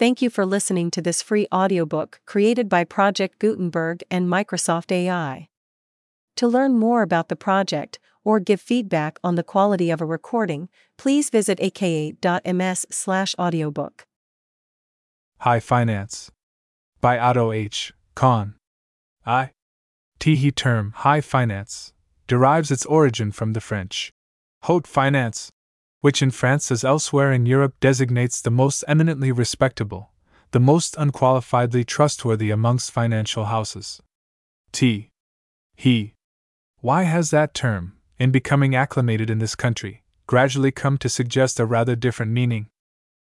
Thank you for listening to this free audiobook created by Project Gutenberg and Microsoft AI. To learn more about the project or give feedback on the quality of a recording, please visit aka.ms/audiobook. High Finance by Otto H. Kahn. I. I. T. term high finance derives its origin from the French haute finance, which in France as elsewhere in Europe designates the most eminently respectable, the most unqualifiedly trustworthy amongst financial houses. T. He. Why has that term, in becoming acclimated in this country, gradually come to suggest a rather different meaning?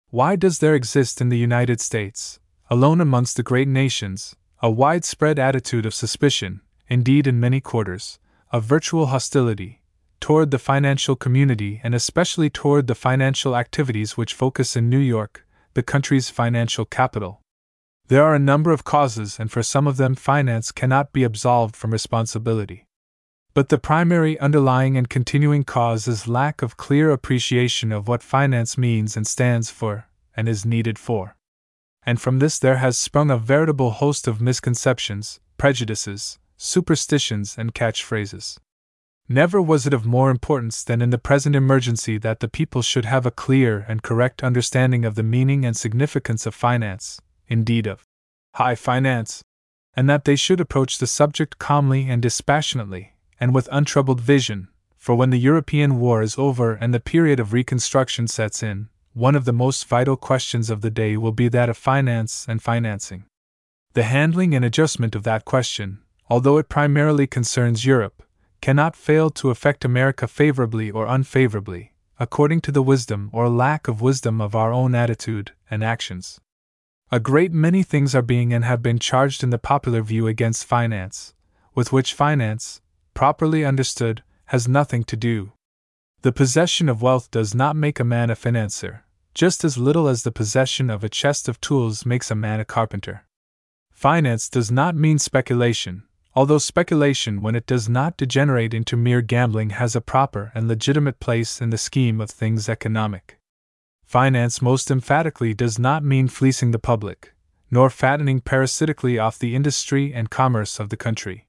Why does there exist in the United States, alone amongst the great nations, a widespread attitude of suspicion, indeed in many quarters, of virtual hostility, toward the financial community and especially toward the financial activities which focus in New York, the country's financial capital. There are a number of causes, and for some of them, finance cannot be absolved from responsibility. But the primary underlying and continuing cause is lack of clear appreciation of what finance means and stands for, and is needed for. And from this there has sprung a veritable host of misconceptions, prejudices, superstitions, and catchphrases. Never was it of more importance than in the present emergency that the people should have a clear and correct understanding of the meaning and significance of finance, indeed of high finance, and that they should approach the subject calmly and dispassionately, and with untroubled vision, for when the European war is over and the period of reconstruction sets in, one of the most vital questions of the day will be that of finance and financing. The handling and adjustment of that question, although it primarily concerns Europe, cannot fail to affect America favorably or unfavorably, according to the wisdom or lack of wisdom of our own attitude and actions. A great many things are being and have been charged in the popular view against finance, with which finance, properly understood, has nothing to do. The possession of wealth does not make a man a financier, just as little as the possession of a chest of tools makes a man a carpenter. Finance does not mean speculation, although speculation, when it does not degenerate into mere gambling, has a proper and legitimate place in the scheme of things economic. Finance most emphatically does not mean fleecing the public, nor fattening parasitically off the industry and commerce of the country.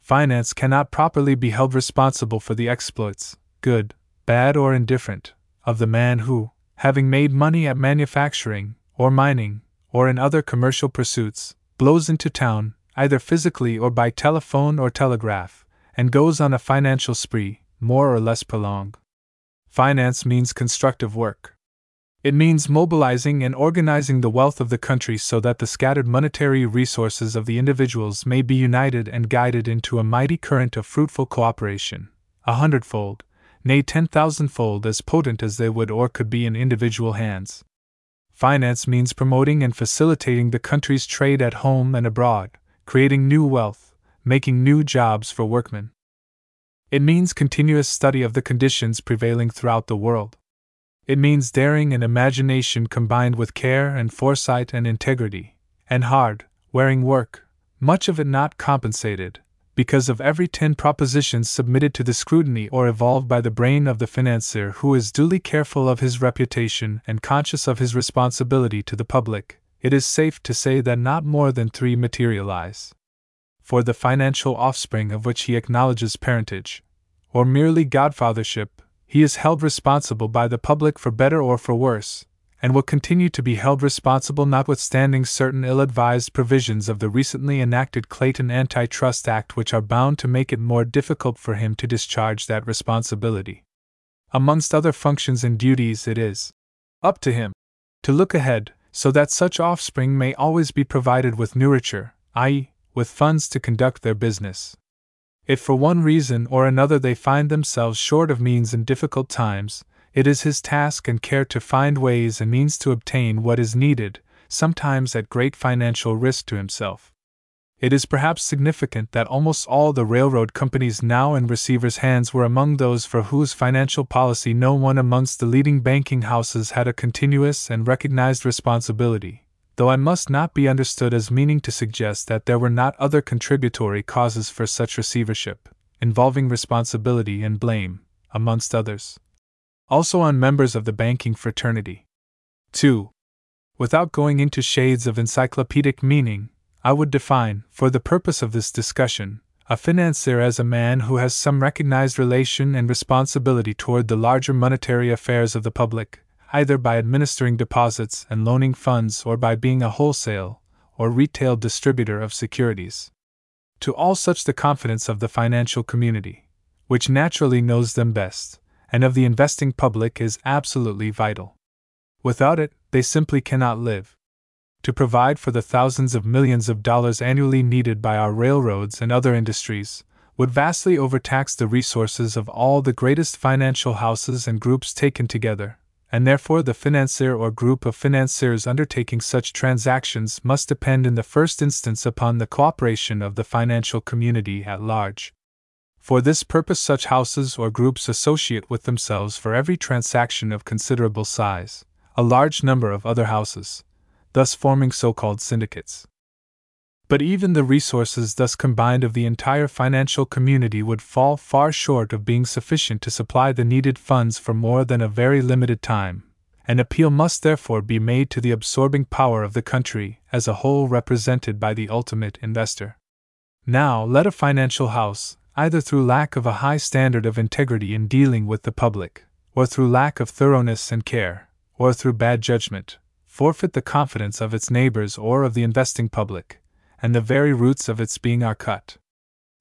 Finance cannot properly be held responsible for the exploits, good, bad, or indifferent, of the man who, having made money at manufacturing, or mining, or in other commercial pursuits, blows into town, either physically or by telephone or telegraph, and goes on a financial spree, more or less prolonged. Finance means constructive work. It means mobilizing and organizing the wealth of the country so that the scattered monetary resources of the individuals may be united and guided into a mighty current of fruitful cooperation, a hundredfold, nay, ten thousandfold as potent as they would or could be in individual hands. Finance means promoting and facilitating the country's trade at home and abroad, creating new wealth, making new jobs for workmen. It means continuous study of the conditions prevailing throughout the world. It means daring and imagination combined with care and foresight and integrity, and hard, wearing work, much of it not compensated, because of every ten propositions submitted to the scrutiny or evolved by the brain of the financier who is duly careful of his reputation and conscious of his responsibility to the public, it is safe to say that not more than three materialize. For the financial offspring of which he acknowledges parentage, or merely godfathership, he is held responsible by the public for better or for worse, and will continue to be held responsible notwithstanding certain ill advised provisions of the recently enacted Clayton Antitrust Act which are bound to make it more difficult for him to discharge that responsibility. Amongst other functions and duties, it is up to him to look ahead, so that such offspring may always be provided with nourriture, i.e., with funds to conduct their business. If for one reason or another they find themselves short of means in difficult times, it is his task and care to find ways and means to obtain what is needed, sometimes at great financial risk to himself. It is perhaps significant that almost all the railroad companies now in receivers' hands were among those for whose financial policy no one amongst the leading banking houses had a continuous and recognized responsibility, though I must not be understood as meaning to suggest that there were not other contributory causes for such receivership, involving responsibility and blame, amongst others. Also on members of the banking fraternity. 2. without going into shades of encyclopedic meaning, I would define, for the purpose of this discussion, a financier as a man who has some recognized relation and responsibility toward the larger monetary affairs of the public, either by administering deposits and loaning funds or by being a wholesale or retail distributor of securities. To all such, the confidence of the financial community, which naturally knows them best, and of the investing public is absolutely vital. Without it, they simply cannot live to provide for the thousands of millions of dollars annually needed by our railroads and other industries, would vastly overtax the resources of all the greatest financial houses and groups taken together, and therefore the financier or group of financiers undertaking such transactions must depend in the first instance upon the cooperation of the financial community at large. For this purpose, such houses or groups associate with themselves for every transaction of considerable size a large number of other houses, thus forming so called syndicates. But even the resources thus combined of the entire financial community would fall far short of being sufficient to supply the needed funds for more than a very limited time. An appeal must therefore be made to the absorbing power of the country as a whole represented by the ultimate investor. Now, let a financial house, either through lack of a high standard of integrity in dealing with the public, or through lack of thoroughness and care, or through bad judgment, forfeit the confidence of its neighbors or of the investing public, and the very roots of its being are cut.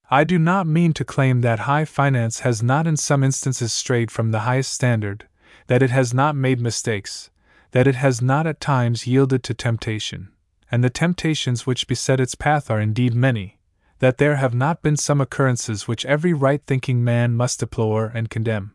I do not mean to claim that high finance has not in some instances strayed from the highest standard, that it has not made mistakes, that it has not at times yielded to temptation, and the temptations which beset its path are indeed many, that there have not been some occurrences which every right thinking man must deplore and condemn.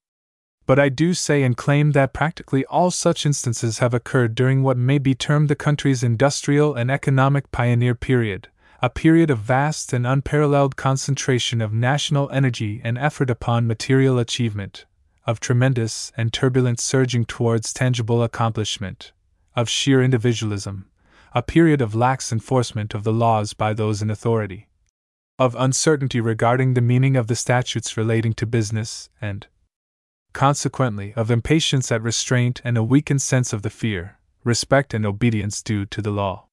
But I do say and claim that practically all such instances have occurred during what may be termed the country's industrial and economic pioneer period, a period of vast and unparalleled concentration of national energy and effort upon material achievement, of tremendous and turbulent surging towards tangible accomplishment, of sheer individualism, a period of lax enforcement of the laws by those in authority, of uncertainty regarding the meaning of the statutes relating to business, and, consequently, of impatience at restraint and a weakened sense of the fear, respect, and obedience due to the law.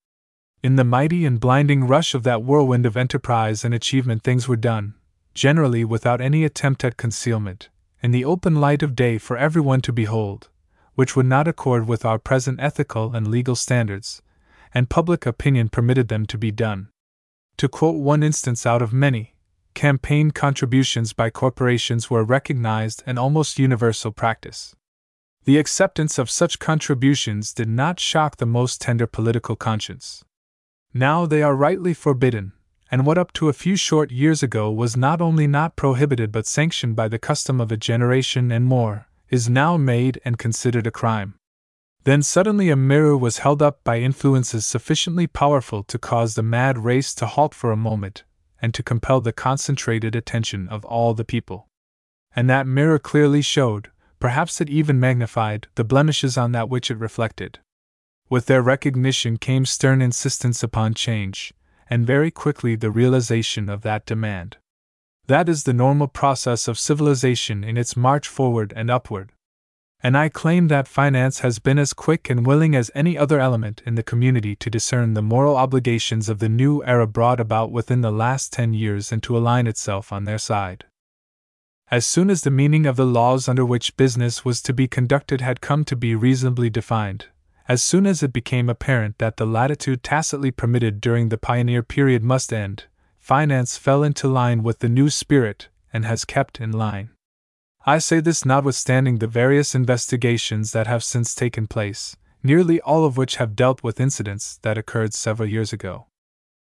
In the mighty and blinding rush of that whirlwind of enterprise and achievement, things were done, generally without any attempt at concealment, in the open light of day for everyone to behold, which would not accord with our present ethical and legal standards, and public opinion permitted them to be done. To quote one instance out of many, campaign contributions by corporations were recognized and almost universal practice. The acceptance of such contributions did not shock the most tender political conscience. Now they are rightly forbidden, and what up to a few short years ago was not only not prohibited but sanctioned by the custom of a generation and more, is now made and considered a crime. Then suddenly a mirror was held up by influences sufficiently powerful to cause the mad race to halt for a moment, and to compel the concentrated attention of all the people. And that mirror clearly showed, perhaps it even magnified, the blemishes on that which it reflected. With their recognition came stern insistence upon change, and very quickly the realization of that demand. That is the normal process of civilization in its march forward and upward and I claim that finance has been as quick and willing as any other element in the community to discern the moral obligations of the new era brought about within the last ten years and to align itself on their side. As soon as the meaning of the laws under which business was to be conducted had come to be reasonably defined, as soon as it became apparent that the latitude tacitly permitted during the pioneer period must end, finance fell into line with the new spirit and has kept in line. I say this notwithstanding the various investigations that have since taken place, nearly all of which have dealt with incidents that occurred several years ago.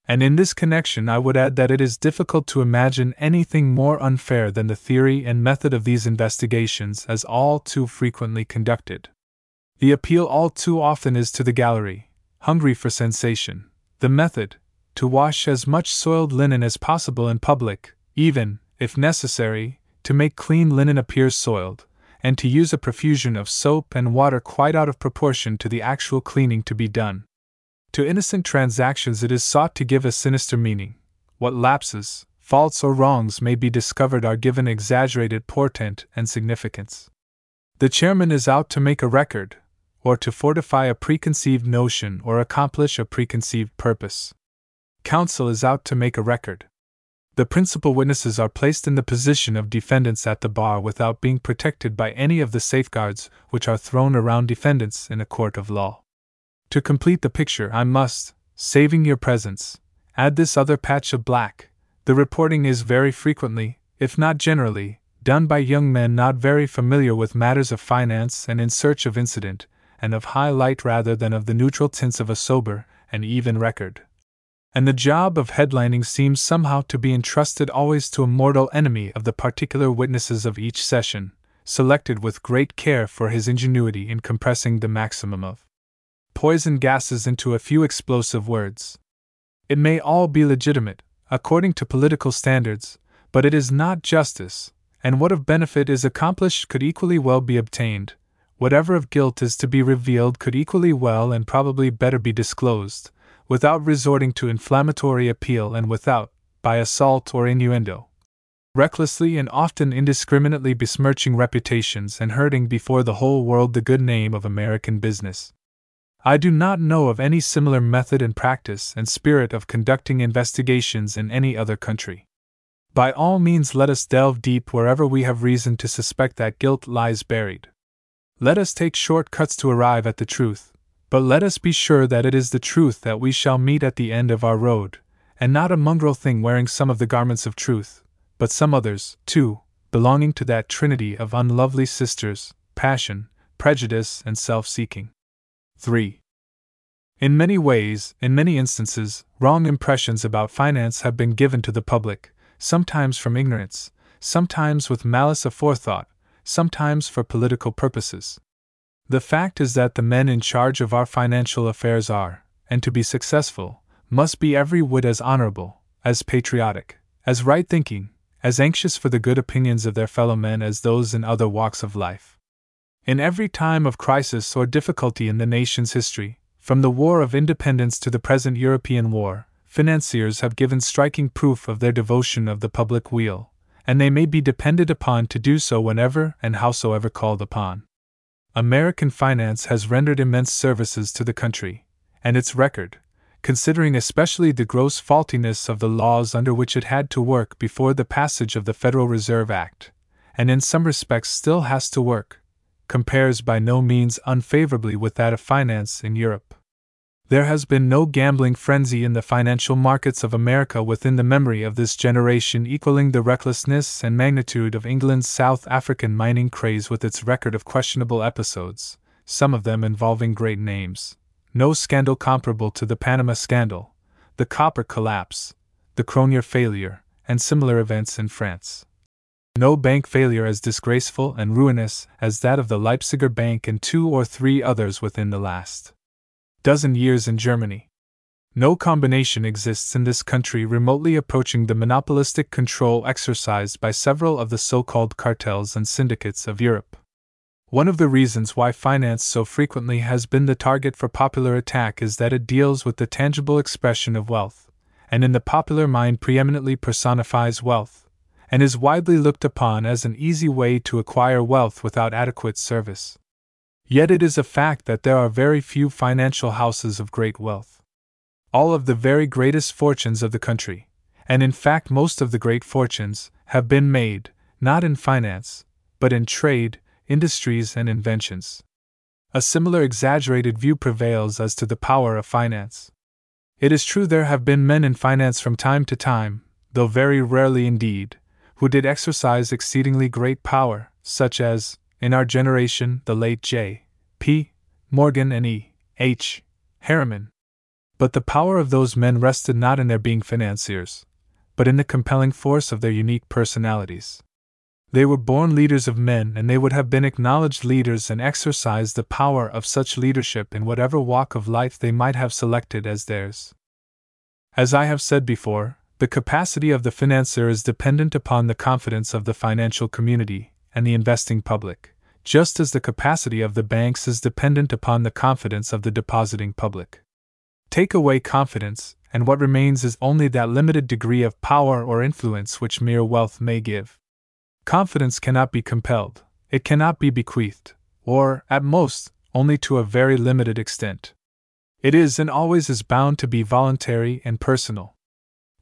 And in this connection, I would add that it is difficult to imagine anything more unfair than the theory and method of these investigations as all too frequently conducted. The appeal all too often is to the gallery, hungry for sensation, the method, to wash as much soiled linen as possible in public, even, if necessary, to make clean linen appear soiled, and to use a profusion of soap and water quite out of proportion to the actual cleaning to be done. To innocent transactions it is sought to give a sinister meaning. What lapses, faults, or wrongs may be discovered are given exaggerated portent and significance. The chairman is out to make a record, or to fortify a preconceived notion or accomplish a preconceived purpose. Counsel is out to make a record. The principal witnesses are placed in the position of defendants at the bar without being protected by any of the safeguards which are thrown around defendants in a court of law. To complete the picture, I must, saving your presence, add this other patch of black. The reporting is very frequently, if not generally, done by young men not very familiar with matters of finance and in search of incident, and of high light rather than of the neutral tints of a sober and even record and the job of headlining seems somehow to be entrusted always to a mortal enemy of the particular witnesses of each session, selected with great care for his ingenuity in compressing the maximum of poison gases into a few explosive words. It may all be legitimate, according to political standards, but it is not justice, and what of benefit is accomplished could equally well be obtained, whatever of guilt is to be revealed could equally well and probably better be disclosed, without resorting to inflammatory appeal and without, by assault or innuendo, recklessly and often indiscriminately besmirching reputations and hurting before the whole world the good name of American business. I do not know of any similar method and practice and spirit of conducting investigations in any other country. By all means, let us delve deep wherever we have reason to suspect that guilt lies buried. Let us take short cuts to arrive at the truth, but let us be sure that it is the truth that we shall meet at the end of our road, and not a mongrel thing wearing some of the garments of truth, but some others, too, belonging to that trinity of unlovely sisters passion, prejudice, and self seeking. 3. In many ways, in many instances, wrong impressions about finance have been given to the public, sometimes from ignorance, sometimes with malice aforethought, sometimes for political purposes. The fact is that the men in charge of our financial affairs are, and to be successful, must be every whit as honorable, as patriotic, as right thinking, as anxious for the good opinions of their fellow men as those in other walks of life. In every time of crisis or difficulty in the nation's history, from the War of Independence to the present European war, financiers have given striking proof of their devotion of the public weal, and they may be depended upon to do so whenever and howsoever called upon. American finance has rendered immense services to the country, and its record, considering especially the gross faultiness of the laws under which it had to work before the passage of the Federal Reserve Act, and in some respects still has to work, compares by no means unfavorably with that of finance in Europe. There has been no gambling frenzy in the financial markets of America within the memory of this generation equaling the recklessness and magnitude of England's South African mining craze with its record of questionable episodes, some of them involving great names. No scandal comparable to the Panama scandal, the copper collapse, the Cronier failure, and similar events in France. No bank failure as disgraceful and ruinous as that of the Leipziger Bank and two or three others within the last dozen years in Germany. No combination exists in this country remotely approaching the monopolistic control exercised by several of the so called cartels and syndicates of Europe. One of the reasons why finance so frequently has been the target for popular attack is that it deals with the tangible expression of wealth, and in the popular mind preeminently personifies wealth, and is widely looked upon as an easy way to acquire wealth without adequate service. Yet it is a fact that there are very few financial houses of great wealth. All of the very greatest fortunes of the country, and in fact most of the great fortunes, have been made, not in finance, but in trade, industries, and inventions. A similar exaggerated view prevails as to the power of finance. It is true there have been men in finance from time to time, though very rarely indeed, who did exercise exceedingly great power, such as, in our generation, the late J. P. Morgan and E. H. Harriman. But the power of those men rested not in their being financiers, but in the compelling force of their unique personalities. They were born leaders of men, and they would have been acknowledged leaders and exercised the power of such leadership in whatever walk of life they might have selected as theirs. As I have said before, the capacity of the financier is dependent upon the confidence of the financial community, and the investing public, just as the capacity of the banks is dependent upon the confidence of the depositing public. Take away confidence, and what remains is only that limited degree of power or influence which mere wealth may give. Confidence cannot be compelled, it cannot be bequeathed, or, at most, only to a very limited extent. It is and always is bound to be voluntary and personal.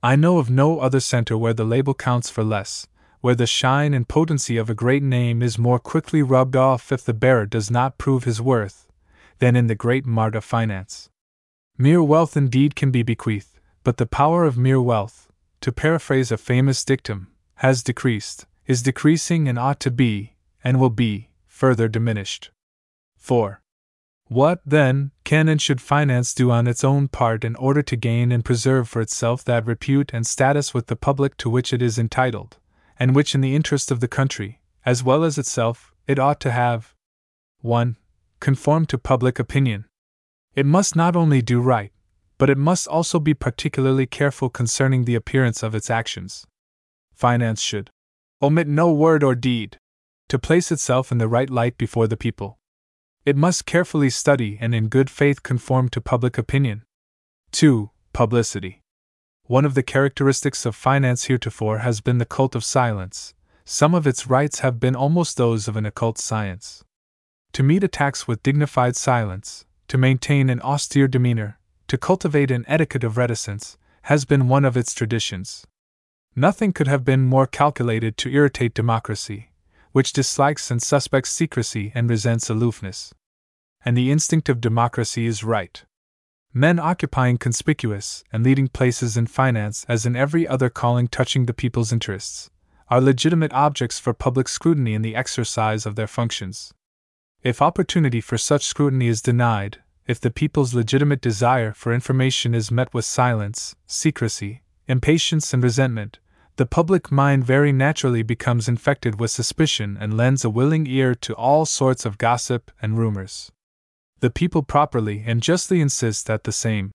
I know of no other center where the label counts for less, where the shine and potency of a great name is more quickly rubbed off if the bearer does not prove his worth, than in the great mart of finance. Mere wealth indeed can be bequeathed, but the power of mere wealth, to paraphrase a famous dictum, has decreased, is decreasing, and ought to be, and will be, further diminished. 4. What, then, can and should finance do on its own part in order to gain and preserve for itself that repute and status with the public to which it is entitled, and which, in the interest of the country, as well as itself, it ought to have? 1. Conform to public opinion. It must not only do right, but it must also be particularly careful concerning the appearance of its actions. Finance should omit no word or deed to place itself in the right light before the people. It must carefully study and in good faith conform to public opinion. 2. Publicity. One of the characteristics of finance heretofore has been the cult of silence. Some of its rites have been almost those of an occult science. To meet attacks with dignified silence, to maintain an austere demeanor, to cultivate an etiquette of reticence, has been one of its traditions. Nothing could have been more calculated to irritate democracy, which dislikes and suspects secrecy and resents aloofness. And the instinct of democracy is right. Men occupying conspicuous and leading places in finance, as in every other calling touching the people's interests, are legitimate objects for public scrutiny in the exercise of their functions. If opportunity for such scrutiny is denied, if the people's legitimate desire for information is met with silence, secrecy, impatience, and resentment, the public mind very naturally becomes infected with suspicion and lends a willing ear to all sorts of gossip and rumors. The people properly and justly insist that the same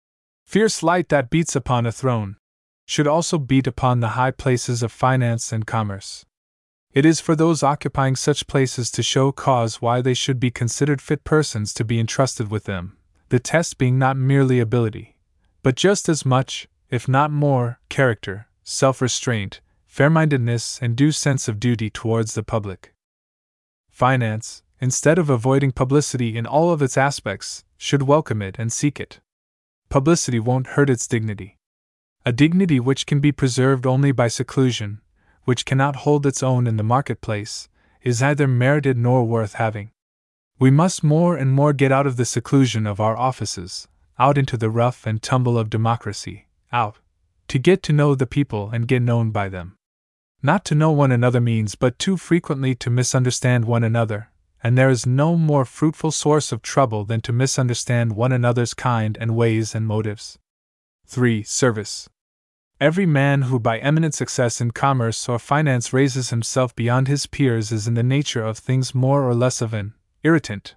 fierce light that beats upon a throne should also beat upon the high places of finance and commerce. It is for those occupying such places to show cause why they should be considered fit persons to be entrusted with them, the test being not merely ability, but just as much, if not more, character, self restraint, fair mindedness, and due sense of duty towards the public. Finance, instead of avoiding publicity in all of its aspects, should welcome it and seek it. Publicity won't hurt its dignity. A dignity which can be preserved only by seclusion, which cannot hold its own in the marketplace, is neither merited nor worth having. We must more and more get out of the seclusion of our offices, out into the rough and tumble of democracy, out, to get to know the people and get known by them. Not to know one another means but too frequently to misunderstand one another, and there is no more fruitful source of trouble than to misunderstand one another's kind and ways and motives. 3. Service. Every man who by eminent success in commerce or finance raises himself beyond his peers is in the nature of things more or less of an irritant.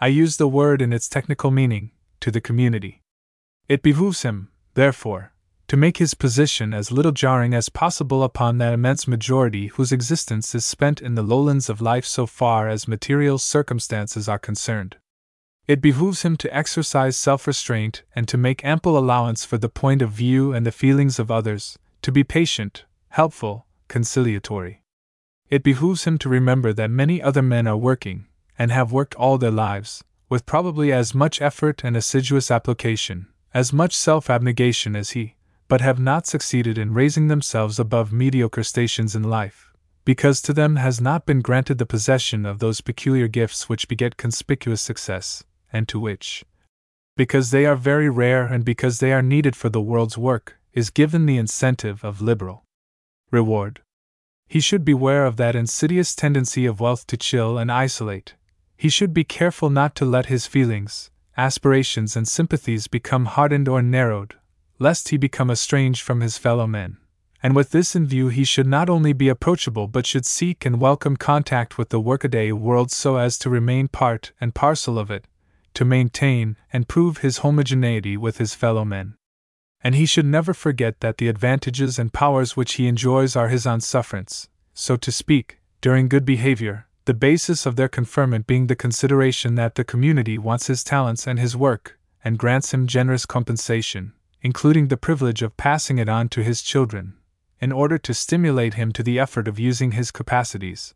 I use the word in its technical meaning, to the community. It behooves him, therefore, to make his position as little jarring as possible upon that immense majority whose existence is spent in the lowlands of life so far as material circumstances are concerned. It behooves him to exercise self restraint and to make ample allowance for the point of view and the feelings of others, to be patient, helpful, conciliatory. It behooves him to remember that many other men are working, and have worked all their lives, with probably as much effort and assiduous application, as much self abnegation as he, but have not succeeded in raising themselves above mediocre stations in life, because to them has not been granted the possession of those peculiar gifts which beget conspicuous success, and to which, because they are very rare and because they are needed for the world's work, is given the incentive of liberal reward. He should beware of that insidious tendency of wealth to chill and isolate. He should be careful not to let his feelings, aspirations, and sympathies become hardened or narrowed lest he become estranged from his fellow men. And with this in view, he should not only be approachable but should seek and welcome contact with the workaday world so as to remain part and parcel of it, to maintain and prove his homogeneity with his fellow men. And he should never forget that the advantages and powers which he enjoys are his on sufferance, so to speak, during good behavior, the basis of their conferment being the consideration that the community wants his talents and his work, and grants him generous compensation, including the privilege of passing it on to his children, in order to stimulate him to the effort of using his capacities.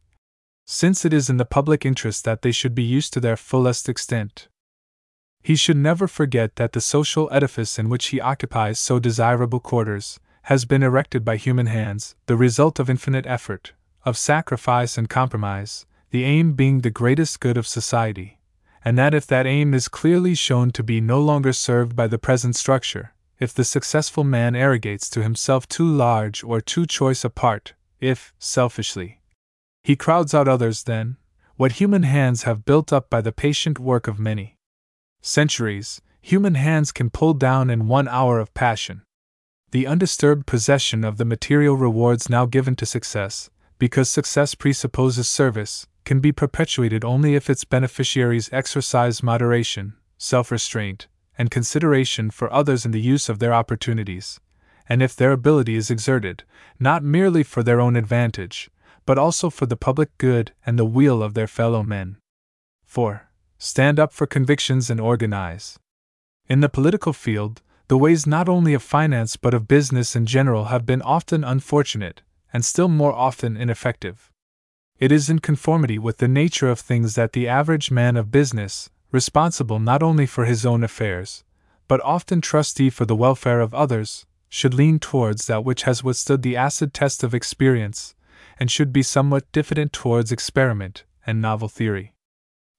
since it is in the public interest that they should be used to their fullest extent. He should never forget that the social edifice in which he occupies so desirable quarters has been erected by human hands, the result of infinite effort, of sacrifice and compromise, the aim being the greatest good of society, and that if that aim is clearly shown to be no longer served by the present structure, if the successful man arrogates to himself too large or too choice a part, if, selfishly, he crowds out others, then, what human hands have built up by the patient work of many centuries, human hands can pull down in one hour of passion. The undisturbed possession of the material rewards now given to success, because success presupposes service, can be perpetuated only if its beneficiaries exercise moderation, self restraint, and consideration for others in the use of their opportunities, and if their ability is exerted, not merely for their own advantage, but also for the public good and the weal of their fellow men. 4. Stand up for convictions and organize. In the political field, the ways not only of finance but of business in general have been often unfortunate, and still more often ineffective. It is in conformity with the nature of things that the average man of business, responsible not only for his own affairs, but often trustee for the welfare of others, should lean towards that which has withstood the acid test of experience, and should be somewhat diffident towards experiment and novel theory.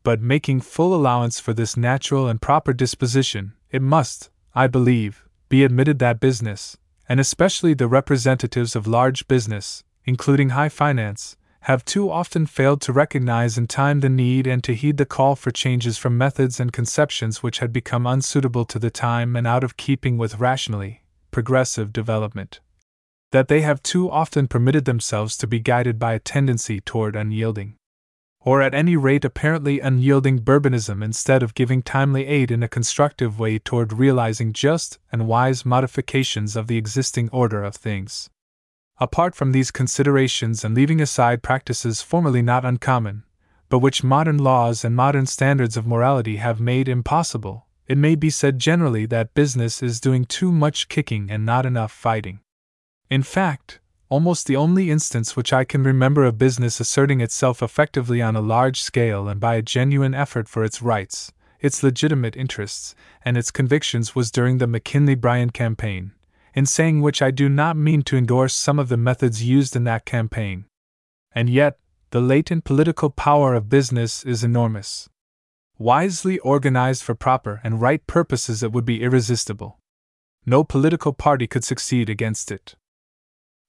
But making full allowance for this natural and proper disposition, it must, I believe, be admitted that business, and especially the representatives of large business, including high finance, have too often failed to recognize in time the need and to heed the call for changes from methods and conceptions which had become unsuitable to the time and out of keeping with rationally progressive development that they have too often permitted themselves to be guided by a tendency toward unyielding, or at any rate apparently unyielding Bourbonism instead of giving timely aid in a constructive way toward realizing just and wise modifications of the existing order of things. Apart from these considerations and leaving aside practices formerly not uncommon, but which modern laws and modern standards of morality have made impossible, it may be said generally that business is doing too much kicking and not enough fighting. In fact, almost the only instance which I can remember of business asserting itself effectively on a large scale and by a genuine effort for its rights, its legitimate interests, and its convictions was during the McKinley Bryan campaign, in saying which I do not mean to endorse some of the methods used in that campaign. And yet, the latent political power of business is enormous. Wisely organized for proper and right purposes, it would be irresistible. No political party could succeed against it.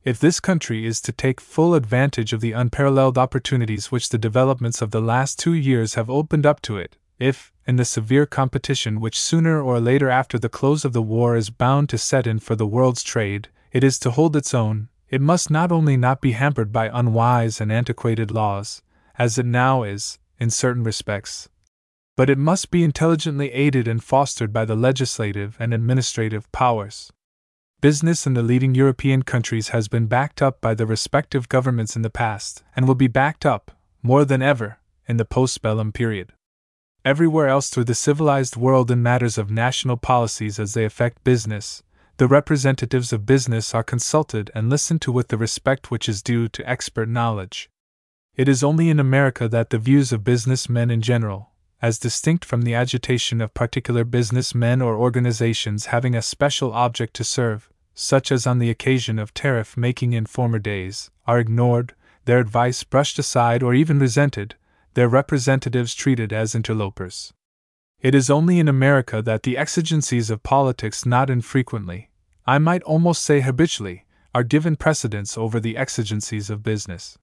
If this country is to take full advantage of the unparalleled opportunities which the developments of the last two years have opened up to it, if, in the severe competition which sooner or later after the close of the war is bound to set in for the world's trade, it is to hold its own, it must not only not be hampered by unwise and antiquated laws, as it now is, in certain respects, but it must be intelligently aided and fostered by the legislative and administrative powers business in the leading European countries has been backed up by the respective governments in the past, and will be backed up, more than ever, in the postbellum period. Everywhere else through the civilized world in matters of national policies as they affect business, the representatives of business are consulted and listened to with the respect which is due to expert knowledge. It is only in America that the views of business men in general, as distinct from the agitation of particular business men or organizations having a special object to serve, such as on the occasion of tariff making in former days, are ignored, their advice brushed aside or even resented, their representatives treated as interlopers. It is only in America that the exigencies of politics not infrequently, I might almost say habitually, are given precedence over the exigencies of business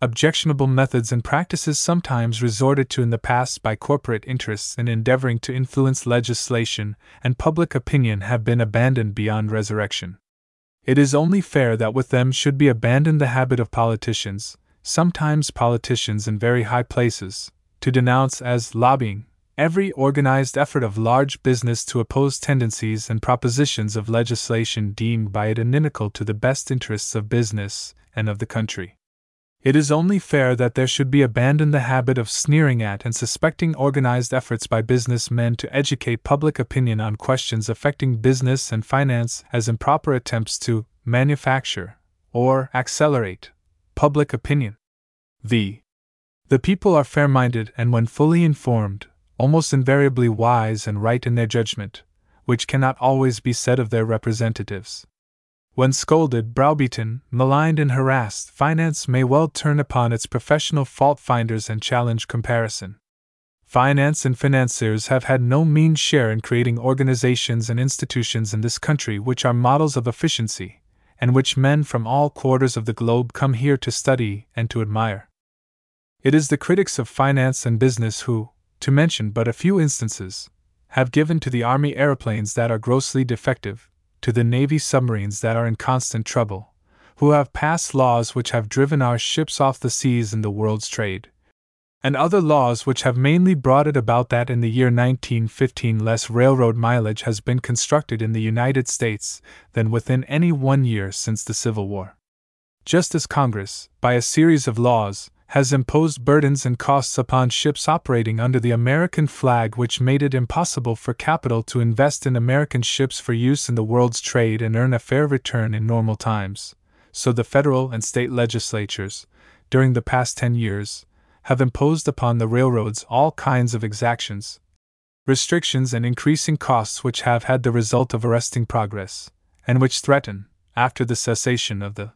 objectionable methods and practices sometimes resorted to in the past by corporate interests in endeavoring to influence legislation and public opinion have been abandoned beyond resurrection. It is only fair that with them should be abandoned the habit of politicians, sometimes politicians in very high places, to denounce as lobbying every organized effort of large business to oppose tendencies and propositions of legislation deemed by it inimical to the best interests of business and of the country. It is only fair that there should be abandoned the habit of sneering at and suspecting organized efforts by business men to educate public opinion on questions affecting business and finance as improper attempts to manufacture or accelerate public opinion. V. The people are fair minded and, when fully informed, almost invariably wise and right in their judgment, which cannot always be said of their representatives. When scolded, browbeaten, maligned, and harassed, finance may well turn upon its professional fault finders and challenge comparison. Finance and financiers have had no mean share in creating organizations and institutions in this country which are models of efficiency, and which men from all quarters of the globe come here to study and to admire. It is the critics of finance and business who, to mention but a few instances, have given to the Army aeroplanes that are grossly defective, to the Navy submarines that are in constant trouble, who have passed laws which have driven our ships off the seas in the world's trade, and other laws which have mainly brought it about that in the year 1915 less railroad mileage has been constructed in the United States than within any one year since the Civil War. Just as Congress, by a series of laws, has imposed burdens and costs upon ships operating under the American flag which made it impossible for capital to invest in American ships for use in the world's trade and earn a fair return in normal times. So the federal and state legislatures, during the past 10 years, have imposed upon the railroads all kinds of exactions, restrictions, and increasing costs which have had the result of arresting progress, and which threaten, after the cessation of the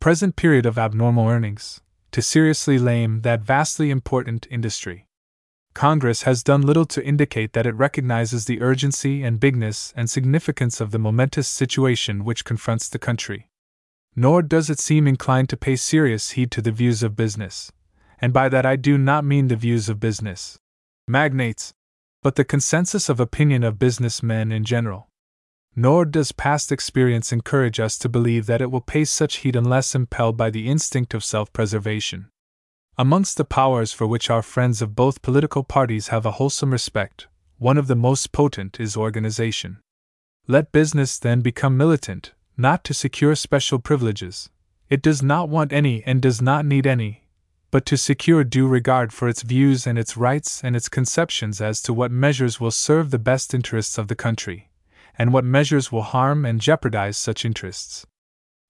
present period of abnormal earnings, to seriously lame that vastly important industry. Congress has done little to indicate that it recognizes the urgency and bigness and significance of the momentous situation which confronts the country. Nor does it seem inclined to pay serious heed to the views of business, and by that I do not mean the views of business magnates, but the consensus of opinion of businessmen in general. Nor does past experience encourage us to believe that it will pay such heed unless impelled by the instinct of self preservation. Amongst the powers for which our friends of both political parties have a wholesome respect, one of the most potent is organization. Let business then become militant, not to secure special privileges. It does not want any and does not need any, but to secure due regard for its views and its rights and its conceptions as to what measures will serve the best interests of the country, and what measures will harm and jeopardize such interests.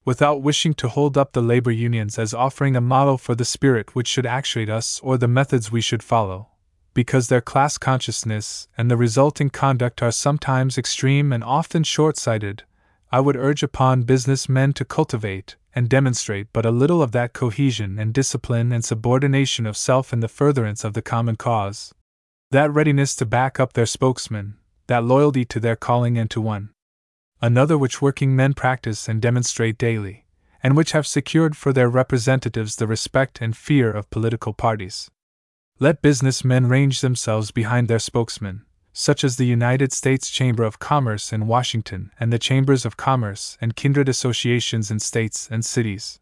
Without wishing to hold up the labor unions as offering a model for the spirit which should actuate us or the methods we should follow, because their class consciousness and the resulting conduct are sometimes extreme and often short sighted, I would urge upon business men to cultivate, and demonstrate but a little of that cohesion and discipline and subordination of self in the furtherance of the common cause. That readiness to back up their spokesman, that loyalty to their calling and to one another which working men practice and demonstrate daily, and which have secured for their representatives the respect and fear of political parties. Let business men range themselves behind their spokesmen, such as the United States Chamber of Commerce in Washington and the Chambers of Commerce and kindred associations in states and cities.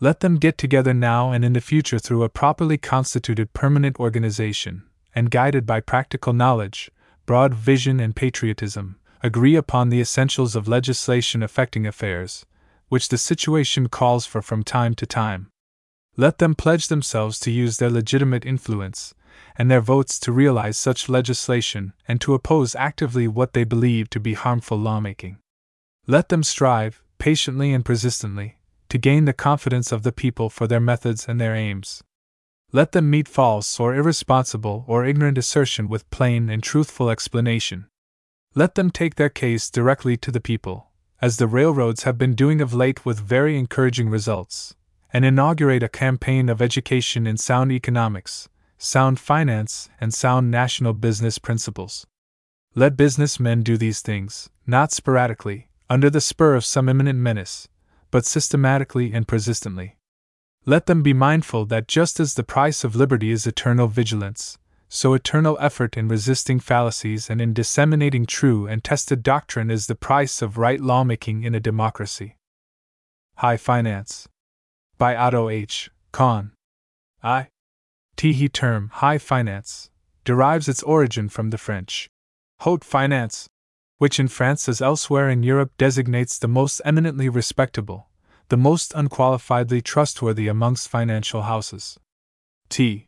Let them get together now and in the future through a properly constituted permanent organization, and guided by practical knowledge, broad vision, and patriotism, agree upon the essentials of legislation affecting affairs, which the situation calls for from time to time. Let them pledge themselves to use their legitimate influence and their votes to realize such legislation and to oppose actively what they believe to be harmful lawmaking. Let them strive, patiently and persistently, to gain the confidence of the people for their methods and their aims. Let them meet false or irresponsible or ignorant assertion with plain and truthful explanation. Let them take their case directly to the people, as the railroads have been doing of late with very encouraging results, and inaugurate a campaign of education in sound economics, sound finance, and sound national business principles. Let businessmen do these things, not sporadically, under the spur of some imminent menace, but systematically and persistently. Let them be mindful that just as the price of liberty is eternal vigilance, so eternal effort in resisting fallacies and in disseminating true and tested doctrine is the price of right lawmaking in a democracy. High Finance. By Otto H. Kahn. I. T He term high finance derives its origin from the French haute finance, which in France as elsewhere in Europe designates the most eminently respectable, the most unqualifiedly trustworthy amongst financial houses. T.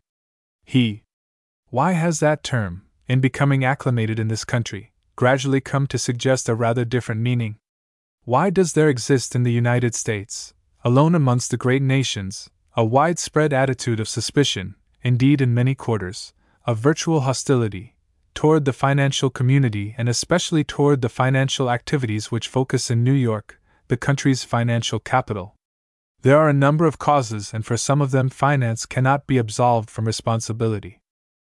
He. Why has that term, in becoming acclimated in this country, gradually come to suggest a rather different meaning? Why does there exist in the United States, alone amongst the great nations, a widespread attitude of suspicion, indeed, in many quarters, of virtual hostility, toward the financial community and especially toward the financial activities which focus in New York, the country's financial capital. There are a number of causes, and for some of them, finance cannot be absolved from responsibility.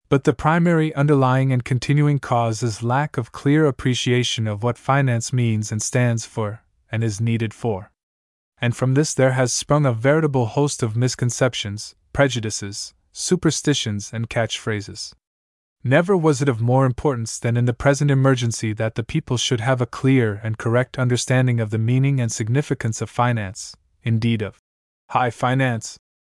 But the primary underlying and continuing cause is lack of clear appreciation of what finance means and stands for, and is needed for. And from this there has sprung a veritable host of misconceptions, prejudices, superstitions, and catchphrases. Never was it of more importance than in the present emergency that the people should have a clear and correct understanding of the meaning and significance of finance, indeed of high finance,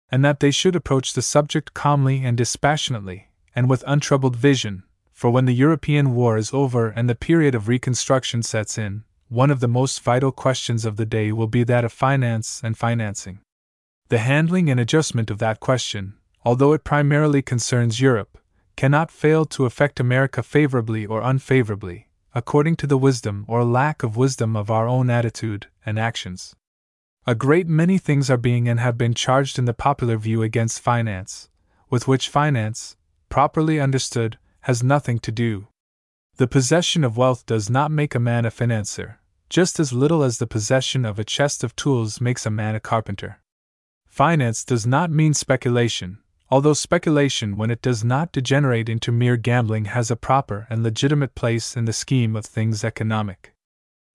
and that they should approach the subject calmly and dispassionately, and with untroubled vision, for when the European war is over and the period of reconstruction sets in, one of the most vital questions of the day will be that of finance and financing. The handling and adjustment of that question, although it primarily concerns Europe, cannot fail to affect America favorably or unfavorably, according to the wisdom or lack of wisdom of our own attitude and actions. A great many things are being and have been charged in the popular view against finance, with which finance, properly understood, has nothing to do. The possession of wealth does not make a man a financier, just as little as the possession of a chest of tools makes a man a carpenter. Finance does not mean speculation, although speculation, when it does not degenerate into mere gambling, has a proper and legitimate place in the scheme of things economic.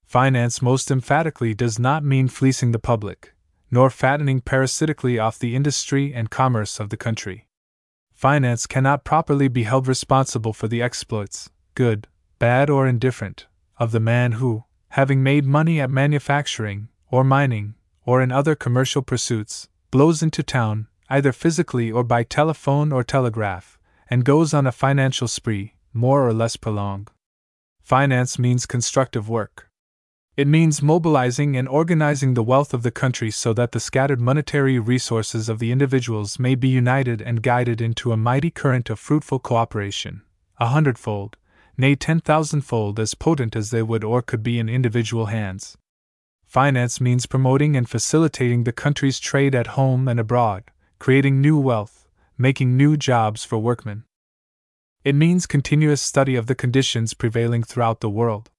Finance most emphatically does not mean fleecing the public, nor fattening parasitically off the industry and commerce of the country. Finance cannot properly be held responsible for the exploits, good, bad, or indifferent, of the man who, having made money at manufacturing, or mining, or in other commercial pursuits, blows into town, either physically or by telephone or telegraph, and goes on a financial spree, more or less prolonged. Finance means constructive work. It means mobilizing and organizing the wealth of the country so that the scattered monetary resources of the individuals may be united and guided into a mighty current of fruitful cooperation, a hundredfold, nay, ten thousandfold as potent as they would or could be in individual hands. Finance means promoting and facilitating the country's trade at home and abroad, creating new wealth, making new jobs for workmen. It means continuous study of the conditions prevailing throughout the world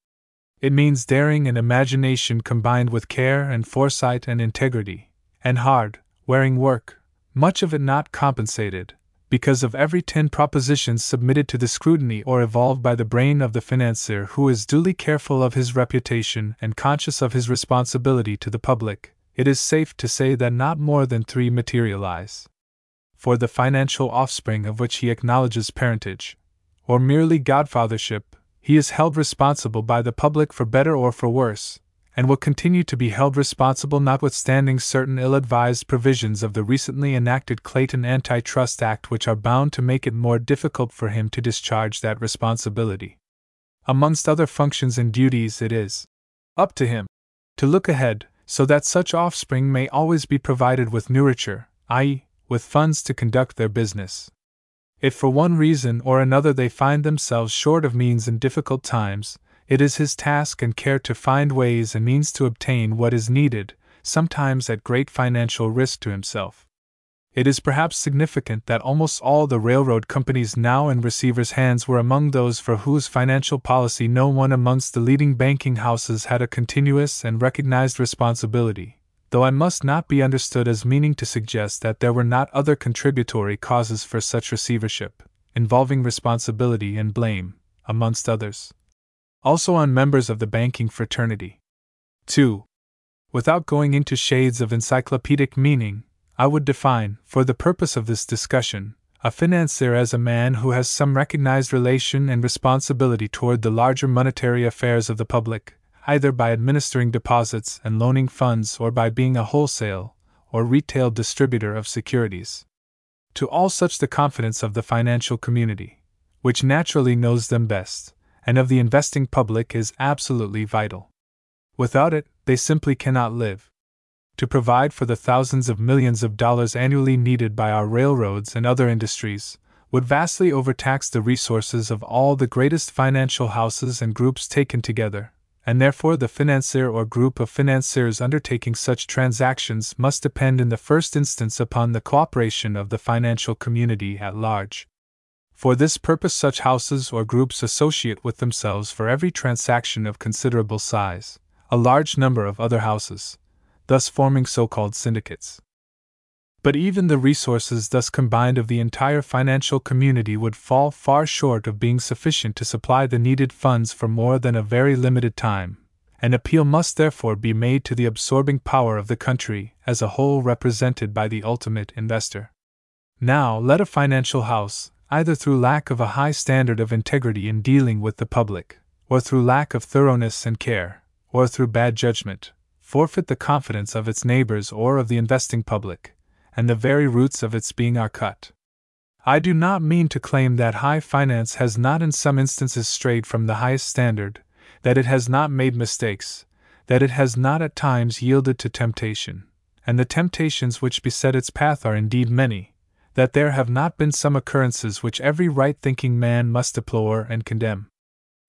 it means daring and imagination combined with care and foresight and integrity, and hard, wearing work, much of it not compensated, because of every ten propositions submitted to the scrutiny or evolved by the brain of the financier who is duly careful of his reputation and conscious of his responsibility to the public, it is safe to say that not more than three materialize. For the financial offspring of which he acknowledges parentage, or merely godfathership, he is held responsible by the public for better or for worse, and will continue to be held responsible notwithstanding certain ill advised provisions of the recently enacted Clayton Antitrust Act which are bound to make it more difficult for him to discharge that responsibility. Amongst other functions and duties, it is up to him to look ahead so that such offspring may always be provided with nourriture, i.e., with funds to conduct their business. If for one reason or another they find themselves short of means in difficult times, it is his task and care to find ways and means to obtain what is needed, sometimes at great financial risk to himself. It is perhaps significant that almost all the railroad companies now in receivers' hands were among those for whose financial policy no one amongst the leading banking houses had a continuous and recognized responsibility though I must not be understood as meaning to suggest that there were not other contributory causes for such receivership, involving responsibility and blame, amongst others. Also on members of the banking fraternity. 2. Without going into shades of encyclopedic meaning, I would define, for the purpose of this discussion, a financier as a man who has some recognized relation and responsibility toward the larger monetary affairs of the public, either by administering deposits and loaning funds or by being a wholesale or retail distributor of securities. To all such, the confidence of the financial community, which naturally knows them best, and of the investing public is absolutely vital. Without it, they simply cannot live. To provide for the thousands of millions of dollars annually needed by our railroads and other industries would vastly overtax the resources of all the greatest financial houses and groups taken together, and therefore the financier or group of financiers undertaking such transactions must depend in the first instance upon the cooperation of the financial community at large. For this purpose, such houses or groups associate with themselves for every transaction of considerable size a large number of other houses, thus forming so called syndicates. But even the resources thus combined of the entire financial community would fall far short of being sufficient to supply the needed funds for more than a very limited time. An appeal must therefore be made to the absorbing power of the country as a whole represented by the ultimate investor. Now, let a financial house, either through lack of a high standard of integrity in dealing with the public, or through lack of thoroughness and care, or through bad judgment, forfeit the confidence of its neighbors or of the investing public, and the very roots of its being are cut. I do not mean to claim that high finance has not in some instances strayed from the highest standard, that it has not made mistakes, that it has not at times yielded to temptation, and the temptations which beset its path are indeed many, that there have not been some occurrences which every right thinking man must deplore and condemn.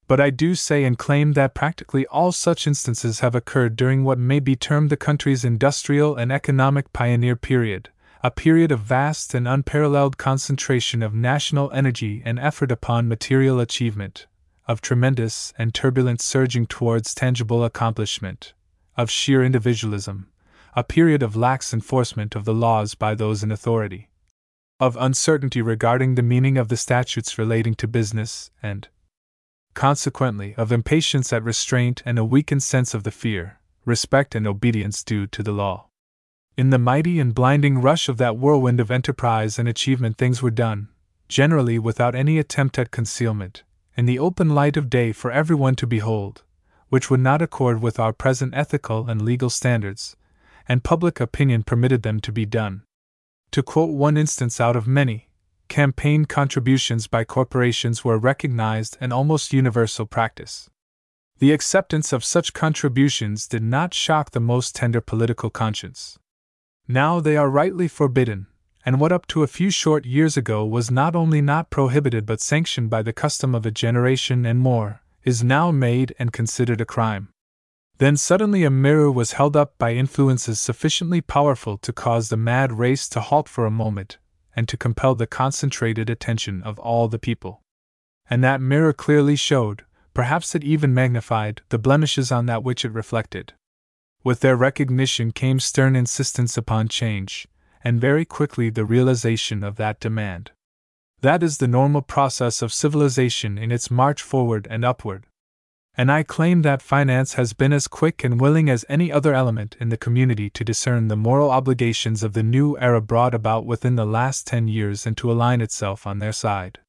But I do say and claim that practically all such instances have occurred during what may be termed the country's industrial and economic pioneer period, a period of vast and unparalleled concentration of national energy and effort upon material achievement, of tremendous and turbulent surging towards tangible accomplishment, of sheer individualism, a period of lax enforcement of the laws by those in authority, of uncertainty regarding the meaning of the statutes relating to business, and, consequently, of impatience at restraint and a weakened sense of the fear, respect, and obedience due to the law. In the mighty and blinding rush of that whirlwind of enterprise and achievement, things were done, generally without any attempt at concealment, in the open light of day for everyone to behold, which would not accord with our present ethical and legal standards, and public opinion permitted them to be done. To quote one instance out of many, campaign contributions by corporations were recognized and almost universal practice. The acceptance of such contributions did not shock the most tender political conscience. Now they are rightly forbidden, and what up to a few short years ago was not only not prohibited but sanctioned by the custom of a generation and more, is now made and considered a crime. Then suddenly a mirror was held up by influences sufficiently powerful to cause the mad race to halt for a moment, and to compel the concentrated attention of all the people. And that mirror clearly showed, perhaps it even magnified, the blemishes on that which it reflected. With their recognition came stern insistence upon change, and very quickly the realization of that demand. That is the normal process of civilization in its march forward and upward. And I claim that finance has been as quick and willing as any other element in the community to discern the moral obligations of the new era brought about within the last ten years and to align itself on their side.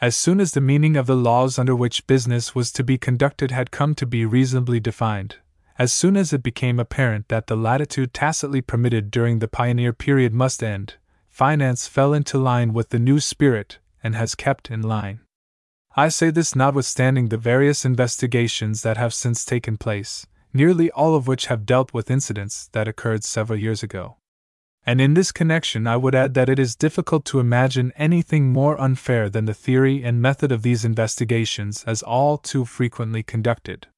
As soon as the meaning of the laws under which business was to be conducted had come to be reasonably defined, as soon as it became apparent that the latitude tacitly permitted during the pioneer period must end, finance fell into line with the new spirit and has kept in line. I say this notwithstanding the various investigations that have since taken place, nearly all of which have dealt with incidents that occurred several years ago. And in this connection, I would add that it is difficult to imagine anything more unfair than the theory and method of these investigations as all too frequently conducted.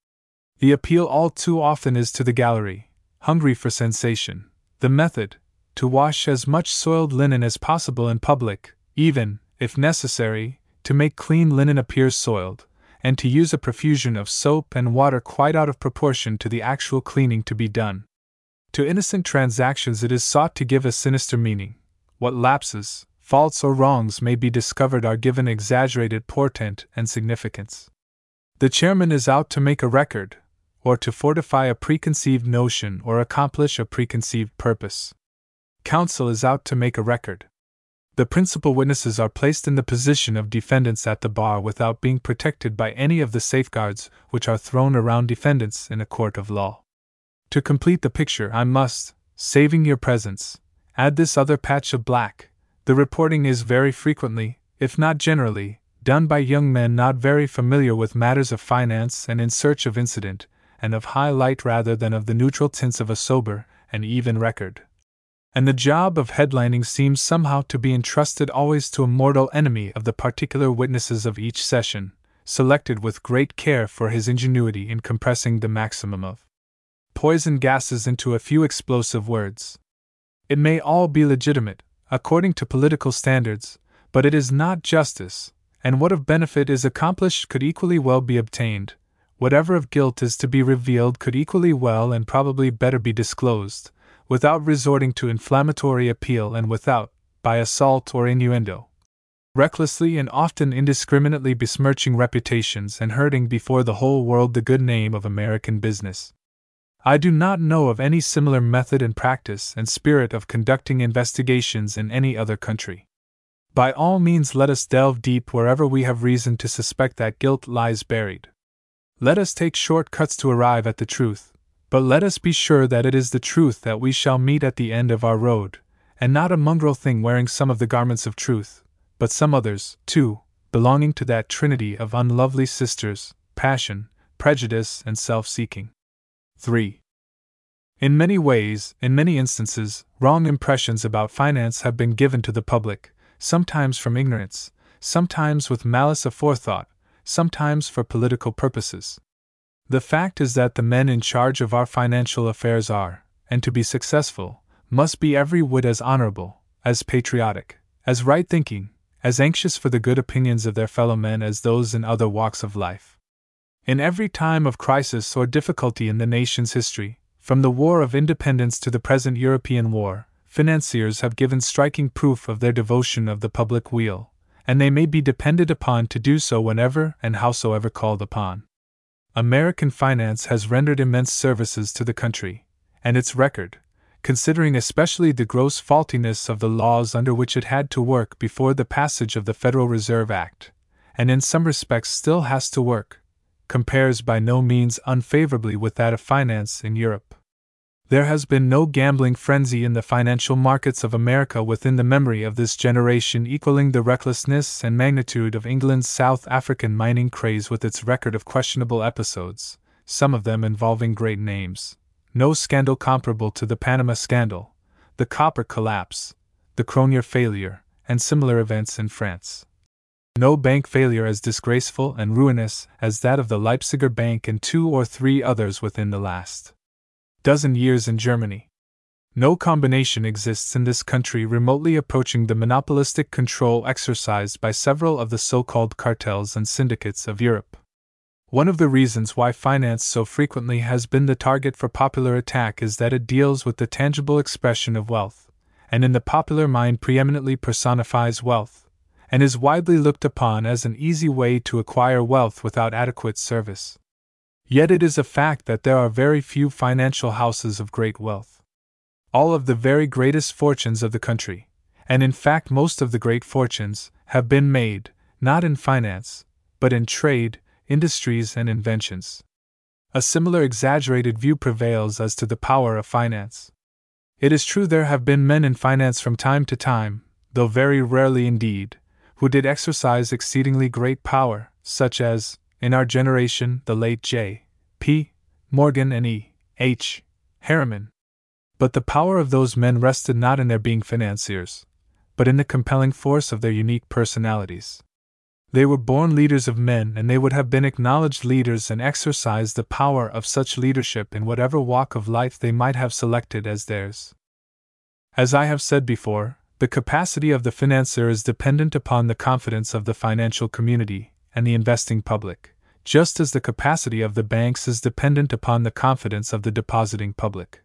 The appeal all too often is to the gallery, hungry for sensation. The method, to wash as much soiled linen as possible in public, even, if necessary, to make clean linen appear soiled, and to use a profusion of soap and water quite out of proportion to the actual cleaning to be done. To innocent transactions it is sought to give a sinister meaning. What lapses, faults, or wrongs may be discovered are given exaggerated portent and significance. The chairman is out to make a record, or to fortify a preconceived notion or accomplish a preconceived purpose. Counsel is out to make a record. The principal witnesses are placed in the position of defendants at the bar without being protected by any of the safeguards which are thrown around defendants in a court of law. To complete the picture, I must, saving your presence, add this other patch of black. The reporting is very frequently, if not generally, done by young men not very familiar with matters of finance and in search of incident, and of high light rather than of the neutral tints of a sober and even record. And the job of headlining seems somehow to be entrusted always to a mortal enemy of the particular witnesses of each session, selected with great care for his ingenuity in compressing the maximum of poison gases into a few explosive words. It may all be legitimate, according to political standards, but it is not justice, and what of benefit is accomplished could equally well be obtained, whatever of guilt is to be revealed could equally well and probably better be disclosed, without resorting to inflammatory appeal and without, by assault or innuendo, recklessly and often indiscriminately besmirching reputations and hurting before the whole world the good name of American business. I do not know of any similar method and practice and spirit of conducting investigations in any other country. By all means, let us delve deep wherever we have reason to suspect that guilt lies buried. Let us take short cuts to arrive at the truth, but let us be sure that it is the truth that we shall meet at the end of our road, and not a mongrel thing wearing some of the garments of truth, but some others, too, belonging to that trinity of unlovely sisters passion, prejudice, and self seeking. 3. In many ways, in many instances, wrong impressions about finance have been given to the public, sometimes from ignorance, sometimes with malice aforethought, sometimes for political purposes. The fact is that the men in charge of our financial affairs are, and to be successful, must be every whit as honorable, as patriotic, as right thinking, as anxious for the good opinions of their fellow men as those in other walks of life. In every time of crisis or difficulty in the nation's history, from the War of Independence to the present European war, financiers have given striking proof of their devotion of the public weal, and they may be depended upon to do so whenever and howsoever called upon. American finance has rendered immense services to the country, and its record, considering especially the gross faultiness of the laws under which it had to work before the passage of the Federal Reserve Act, and in some respects still has to work, compares by no means unfavorably with that of finance in Europe. There has been no gambling frenzy in the financial markets of America within the memory of this generation equaling the recklessness and magnitude of England's South African mining craze with its record of questionable episodes, some of them involving great names. No scandal comparable to the Panama scandal, the copper collapse, the Cronier failure, and similar events in France. No bank failure as disgraceful and ruinous as that of the Leipziger Bank and two or three others within the last dozen years in Germany. No combination exists in this country remotely approaching the monopolistic control exercised by several of the so called cartels and syndicates of Europe. One of the reasons why finance so frequently has been the target for popular attack is that it deals with the tangible expression of wealth, and in the popular mind preeminently personifies wealth, and is widely looked upon as an easy way to acquire wealth without adequate service. Yet it is a fact that there are very few financial houses of great wealth. All of the very greatest fortunes of the country, and in fact most of the great fortunes, have been made, not in finance, but in trade, industries, and inventions. A similar exaggerated view prevails as to the power of finance. It is true there have been men in finance from time to time, though very rarely indeed, who did exercise exceedingly great power, such as, in our generation, the late J. P. Morgan and E. H. Harriman. But the power of those men rested not in their being financiers, but in the compelling force of their unique personalities. They were born leaders of men, and they would have been acknowledged leaders and exercised the power of such leadership in whatever walk of life they might have selected as theirs. As I have said before, the capacity of the financier is dependent upon the confidence of the financial community and the investing public just as the capacity of the banks is dependent upon the confidence of the depositing public.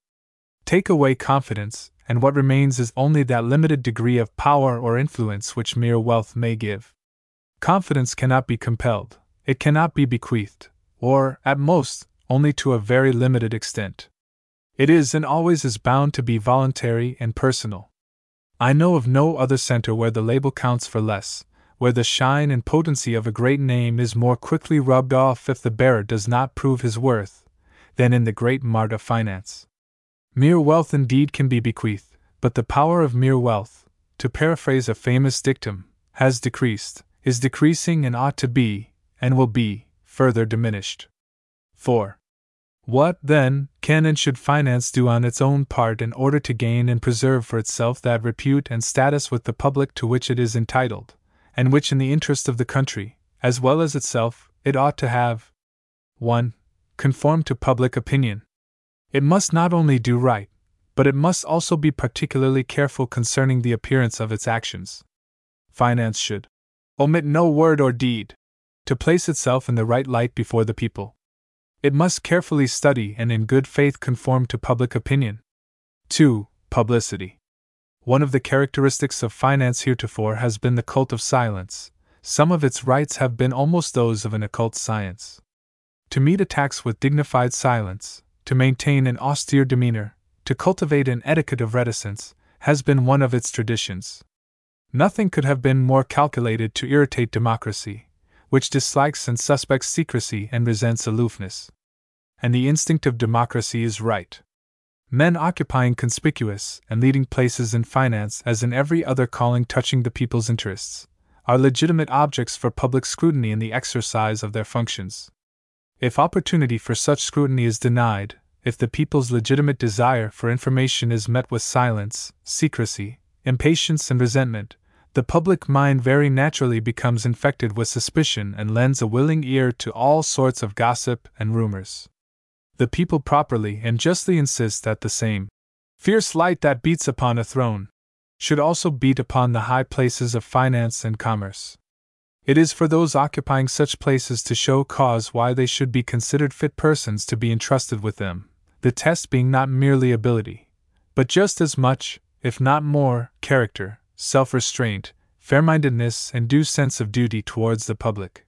Take away confidence, and what remains is only that limited degree of power or influence which mere wealth may give. Confidence cannot be compelled, it cannot be bequeathed, or, at most, only to a very limited extent. It is and always is bound to be voluntary and personal. I know of no other center where the label counts for less, where the shine and potency of a great name is more quickly rubbed off if the bearer does not prove his worth, than in the great mart of finance. Mere wealth indeed can be bequeathed, but the power of mere wealth, to paraphrase a famous dictum, has decreased, is decreasing, and ought to be, and will be, further diminished. 4. What, then, can and should finance do on its own part in order to gain and preserve for itself that repute and status with the public to which it is entitled? And which, in the interest of the country, as well as itself, it ought to have 1. Conform to public opinion. It must not only do right, but it must also be particularly careful concerning the appearance of its actions. Finance should omit no word or deed to place itself in the right light before the people. It must carefully study and in good faith conform to public opinion. 2. Publicity. One of the characteristics of finance heretofore has been the cult of silence. Some of its rites have been almost those of an occult science. To meet attacks with dignified silence, to maintain an austere demeanor, to cultivate an etiquette of reticence, has been one of its traditions. Nothing could have been more calculated to irritate democracy, which dislikes and suspects secrecy and resents aloofness. And the instinct of democracy is right. Men occupying conspicuous and leading places in finance, as in every other calling touching the people's interests, are legitimate objects for public scrutiny in the exercise of their functions. If opportunity for such scrutiny is denied, if the people's legitimate desire for information is met with silence, secrecy, impatience, and resentment, the public mind very naturally becomes infected with suspicion and lends a willing ear to all sorts of gossip and rumors. The people properly and justly insist that the same fierce light that beats upon a throne should also beat upon the high places of finance and commerce. It is for those occupying such places to show cause why they should be considered fit persons to be entrusted with them, the test being not merely ability, but just as much, if not more, character, self restraint, fair mindedness, and due sense of duty towards the public.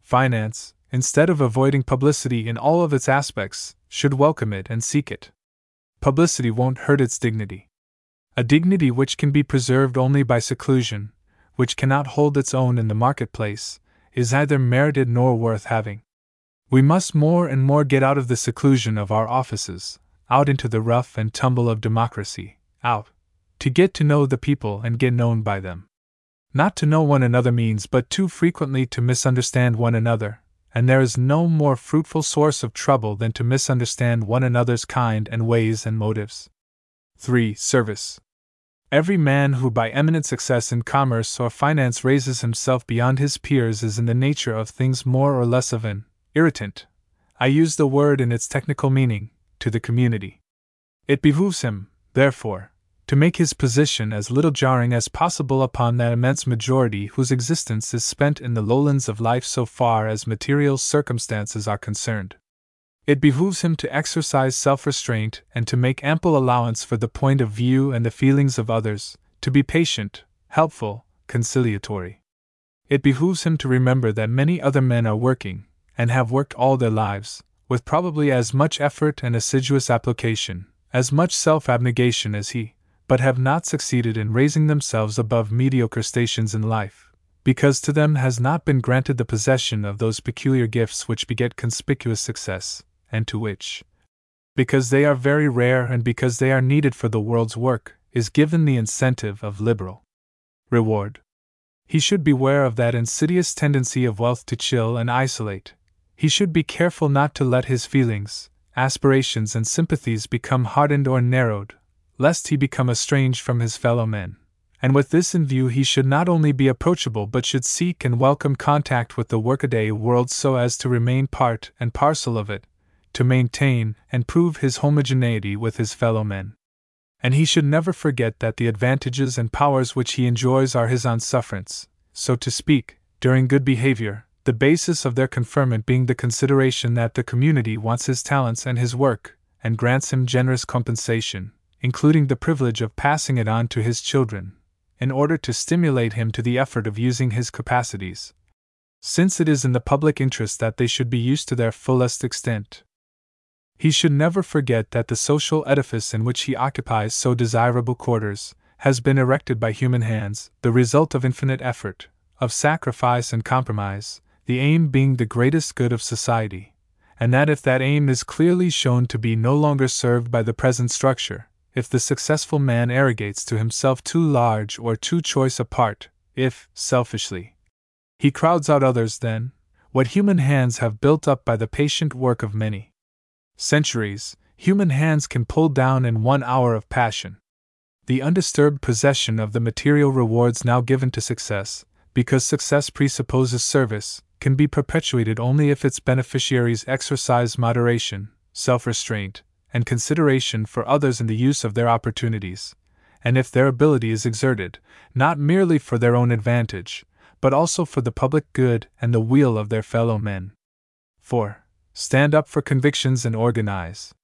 Finance, instead of avoiding publicity in all of its aspects, should welcome it and seek it. Publicity won't hurt its dignity. A dignity which can be preserved only by seclusion, which cannot hold its own in the marketplace, is neither merited nor worth having. We must more and more get out of the seclusion of our offices, out into the rough and tumble of democracy, out, to get to know the people and get known by them. Not to know one another means but too frequently to misunderstand one another, and there is no more fruitful source of trouble than to misunderstand one another's kind and ways and motives. 3. Service. Every man who by eminent success in commerce or finance raises himself beyond his peers is in the nature of things more or less of an irritant. I use the word in its technical meaning, to the community. It behooves him, therefore, to make his position as little jarring as possible upon that immense majority whose existence is spent in the lowlands of life so far as material circumstances are concerned. It behooves him to exercise self restraint and to make ample allowance for the point of view and the feelings of others, to be patient, helpful, conciliatory. It behooves him to remember that many other men are working, and have worked all their lives, with probably as much effort and assiduous application, as much self abnegation as he, but have not succeeded in raising themselves above mediocre stations in life, because to them has not been granted the possession of those peculiar gifts which beget conspicuous success, and to which, because they are very rare and because they are needed for the world's work, is given the incentive of liberal reward. He should beware of that insidious tendency of wealth to chill and isolate. He should be careful not to let his feelings, aspirations, and sympathies become hardened or narrowed, lest he become estranged from his fellow men. And with this in view, he should not only be approachable but should seek and welcome contact with the workaday world so as to remain part and parcel of it, to maintain and prove his homogeneity with his fellow men. And he should never forget that the advantages and powers which he enjoys are his on sufferance, so to speak, during good behavior, the basis of their conferment being the consideration that the community wants his talents and his work, and grants him generous compensation, including the privilege of passing it on to his children, in order to stimulate him to the effort of using his capacities, since it is in the public interest that they should be used to their fullest extent. He should never forget that the social edifice in which he occupies so desirable quarters has been erected by human hands, the result of infinite effort, of sacrifice and compromise, the aim being the greatest good of society, and that if that aim is clearly shown to be no longer served by the present structure, if the successful man arrogates to himself too large or too choice a part, if, selfishly, he crowds out others, then, what human hands have built up by the patient work of many centuries, human hands can pull down in one hour of passion. The undisturbed possession of the material rewards now given to success, because success presupposes service, can be perpetuated only if its beneficiaries exercise moderation, self restraint, and consideration for others in the use of their opportunities, and if their ability is exerted, not merely for their own advantage, but also for the public good and the weal of their fellow men. 4. Stand up for convictions and organize.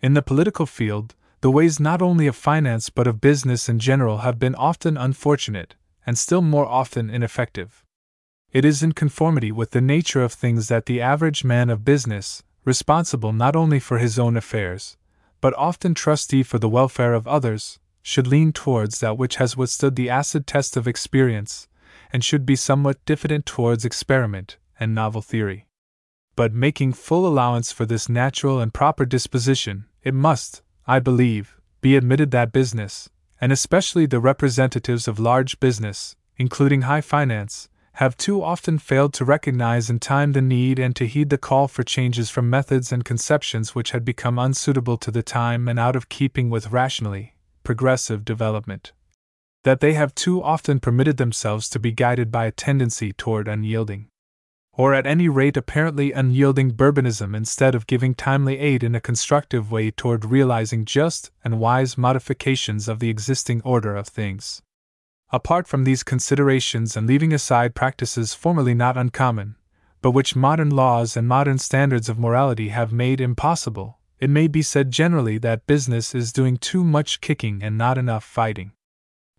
In the political field, the ways not only of finance but of business in general have been often unfortunate, and still more often ineffective. It is in conformity with the nature of things that the average man of business, responsible not only for his own affairs, but often trustee for the welfare of others, should lean towards that which has withstood the acid test of experience, and should be somewhat diffident towards experiment and novel theory. But making full allowance for this natural and proper disposition, it must, I believe, be admitted that business, and especially the representatives of large business, including high finance, have too often failed to recognize in time the need and to heed the call for changes from methods and conceptions which had become unsuitable to the time and out of keeping with rationally progressive development. That they have too often permitted themselves to be guided by a tendency toward unyielding, or at any rate apparently unyielding Bourbonism instead of giving timely aid in a constructive way toward realizing just and wise modifications of the existing order of things. Apart from these considerations and leaving aside practices formerly not uncommon, but which modern laws and modern standards of morality have made impossible, it may be said generally that business is doing too much kicking and not enough fighting.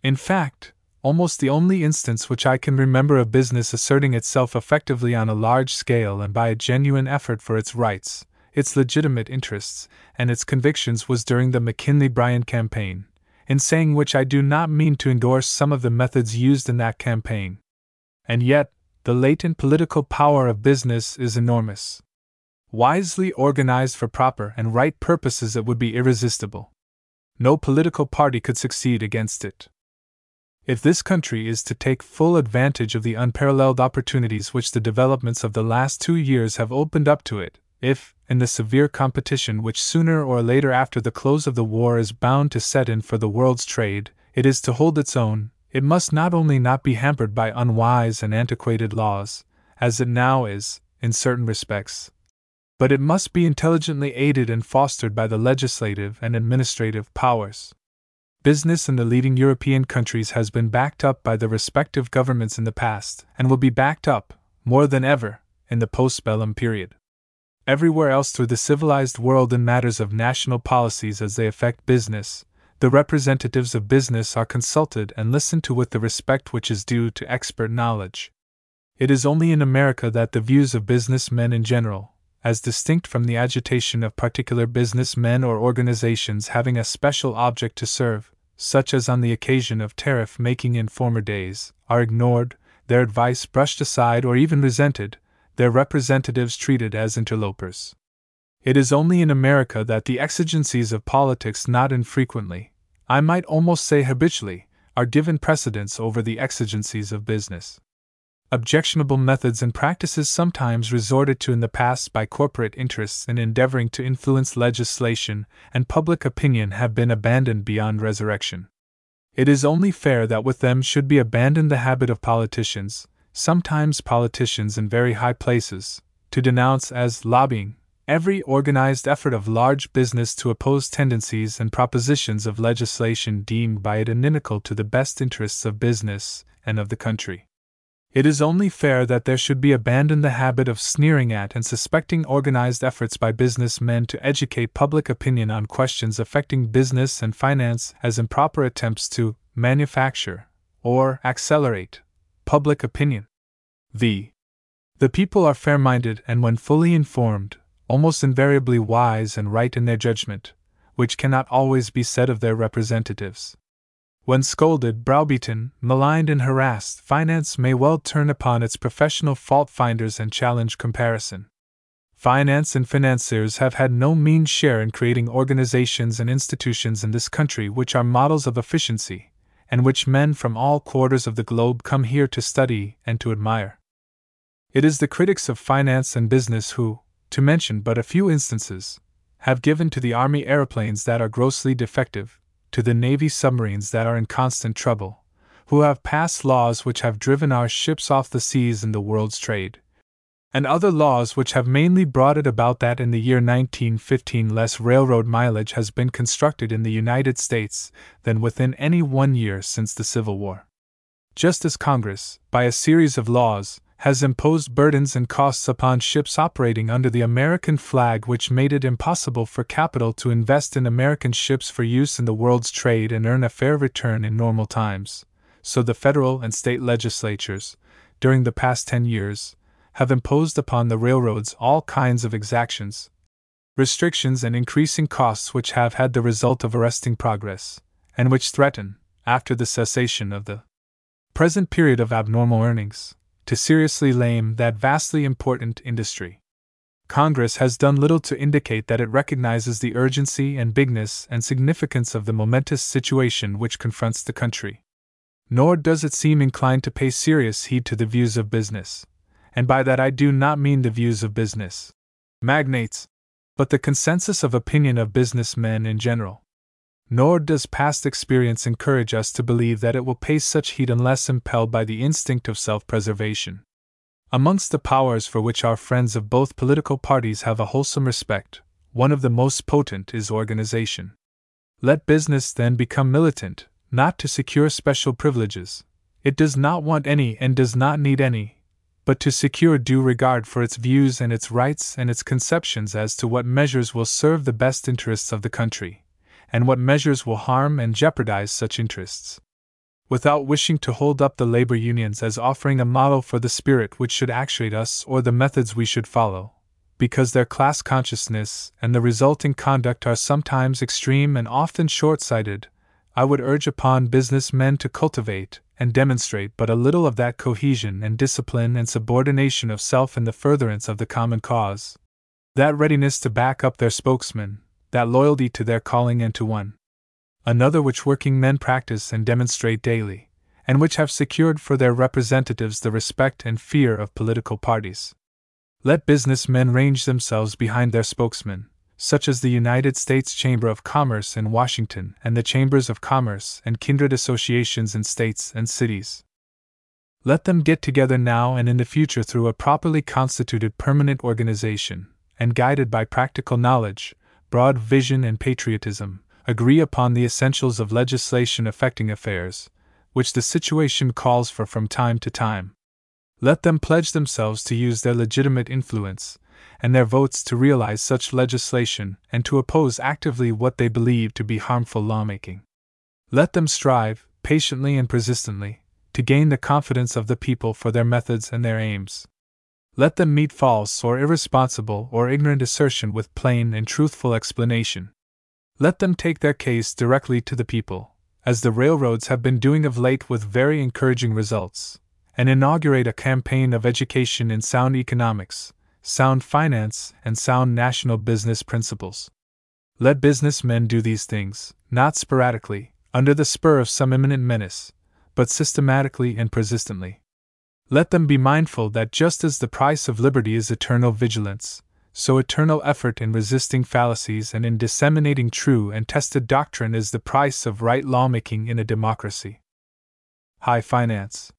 In fact, almost the only instance which I can remember of business asserting itself effectively on a large scale and by a genuine effort for its rights, its legitimate interests, and its convictions was during the McKinley Bryan campaign, in saying which I do not mean to endorse some of the methods used in that campaign. And yet, the latent political power of business is enormous. Wisely organized for proper and right purposes, it would be irresistible. No political party could succeed against it. If this country is to take full advantage of the unparalleled opportunities which the developments of the last two years have opened up to it, if, in the severe competition which sooner or later after the close of the war is bound to set in for the world's trade, it is to hold its own, it must not only not be hampered by unwise and antiquated laws, as it now is, in certain respects, but it must be intelligently aided and fostered by the legislative and administrative powers. Business in the leading European countries has been backed up by the respective governments in the past, and will be backed up, more than ever, in the postbellum period everywhere else through the civilized world in matters of national policies as they affect business, the representatives of business are consulted and listened to with the respect which is due to expert knowledge. It is only in America that the views of business men in general, as distinct from the agitation of particular business men or organizations having a special object to serve, such as on the occasion of tariff making in former days, are ignored, their advice brushed aside or even resented, their representatives treated as interlopers. It is only in America that the exigencies of politics not infrequently, I might almost say habitually, are given precedence over the exigencies of business. Objectionable methods and practices sometimes resorted to in the past by corporate interests in endeavoring to influence legislation and public opinion have been abandoned beyond resurrection. It is only fair that with them should be abandoned the habit of politicians, sometimes politicians in very high places, to denounce as lobbying every organized effort of large business to oppose tendencies and propositions of legislation deemed by it inimical to the best interests of business and of the country. It is only fair that there should be abandoned the habit of sneering at and suspecting organized efforts by business men to educate public opinion on questions affecting business and finance as improper attempts to manufacture or accelerate Public opinion. V. The people are fair minded and, when fully informed, almost invariably wise and right in their judgment, which cannot always be said of their representatives. When scolded, browbeaten, maligned, and harassed, finance may well turn upon its professional fault finders and challenge comparison. Finance and financiers have had no mean share in creating organizations and institutions in this country which are models of efficiency, and which men from all quarters of the globe come here to study and to admire. It is the critics of finance and business who, to mention but a few instances, have given to the Army aeroplanes that are grossly defective, to the Navy submarines that are in constant trouble, who have passed laws which have driven our ships off the seas in the world's trade, and other laws which have mainly brought it about that in the year 1915 less railroad mileage has been constructed in the United States than within any one year since the Civil War. Just as Congress, by a series of laws, has imposed burdens and costs upon ships operating under the American flag, which made it impossible for capital to invest in American ships for use in the world's trade and earn a fair return in normal times. So the federal and state legislatures, during the past ten years, have imposed upon the railroads all kinds of exactions, restrictions, and increasing costs which have had the result of arresting progress, and which threaten, after the cessation of the present period of abnormal earnings, to seriously lame that vastly important industry. Congress has done little to indicate that it recognizes the urgency and bigness and significance of the momentous situation which confronts the country. Nor does it seem inclined to pay serious heed to the views of business, and by that I do not mean the views of business magnates, but the consensus of opinion of businessmen in general. Nor does past experience encourage us to believe that it will pay such heed unless impelled by the instinct of self preservation. Amongst the powers for which our friends of both political parties have a wholesome respect, one of the most potent is organization. Let business then become militant, not to secure special privileges. It does not want any and does not need any, but to secure due regard for its views and its rights and its conceptions as to what measures will serve the best interests of the country, and what measures will harm and jeopardize such interests. Without wishing to hold up the labor unions as offering a model for the spirit which should actuate us or the methods we should follow, because their class consciousness and the resulting conduct are sometimes extreme and often short sighted, I would urge upon business men to cultivate, and demonstrate but a little of that cohesion and discipline and subordination of self in the furtherance of the common cause. That readiness to back up their spokesman, that loyalty to their calling and to one another which working men practice and demonstrate daily, and which have secured for their representatives the respect and fear of political parties. Let business men range themselves behind their spokesmen, such as the United States Chamber of Commerce in Washington and the Chambers of Commerce and kindred associations in states and cities. Let them get together now and in the future through a properly constituted permanent organization, and guided by practical knowledge, broad vision, and patriotism, agree upon the essentials of legislation affecting affairs, which the situation calls for from time to time. Let them pledge themselves to use their legitimate influence, and their votes to realize such legislation and to oppose actively what they believe to be harmful lawmaking. Let them strive, patiently and persistently, to gain the confidence of the people for their methods and their aims. Let them meet false or irresponsible or ignorant assertion with plain and truthful explanation. Let them take their case directly to the people, as the railroads have been doing of late with very encouraging results, and inaugurate a campaign of education in sound economics, sound finance, and sound national business principles. Let businessmen do these things, not sporadically, under the spur of some imminent menace, but systematically and persistently. Let them be mindful that just as the price of liberty is eternal vigilance, so eternal effort in resisting fallacies and in disseminating true and tested doctrine is the price of right lawmaking in a democracy. High Finance.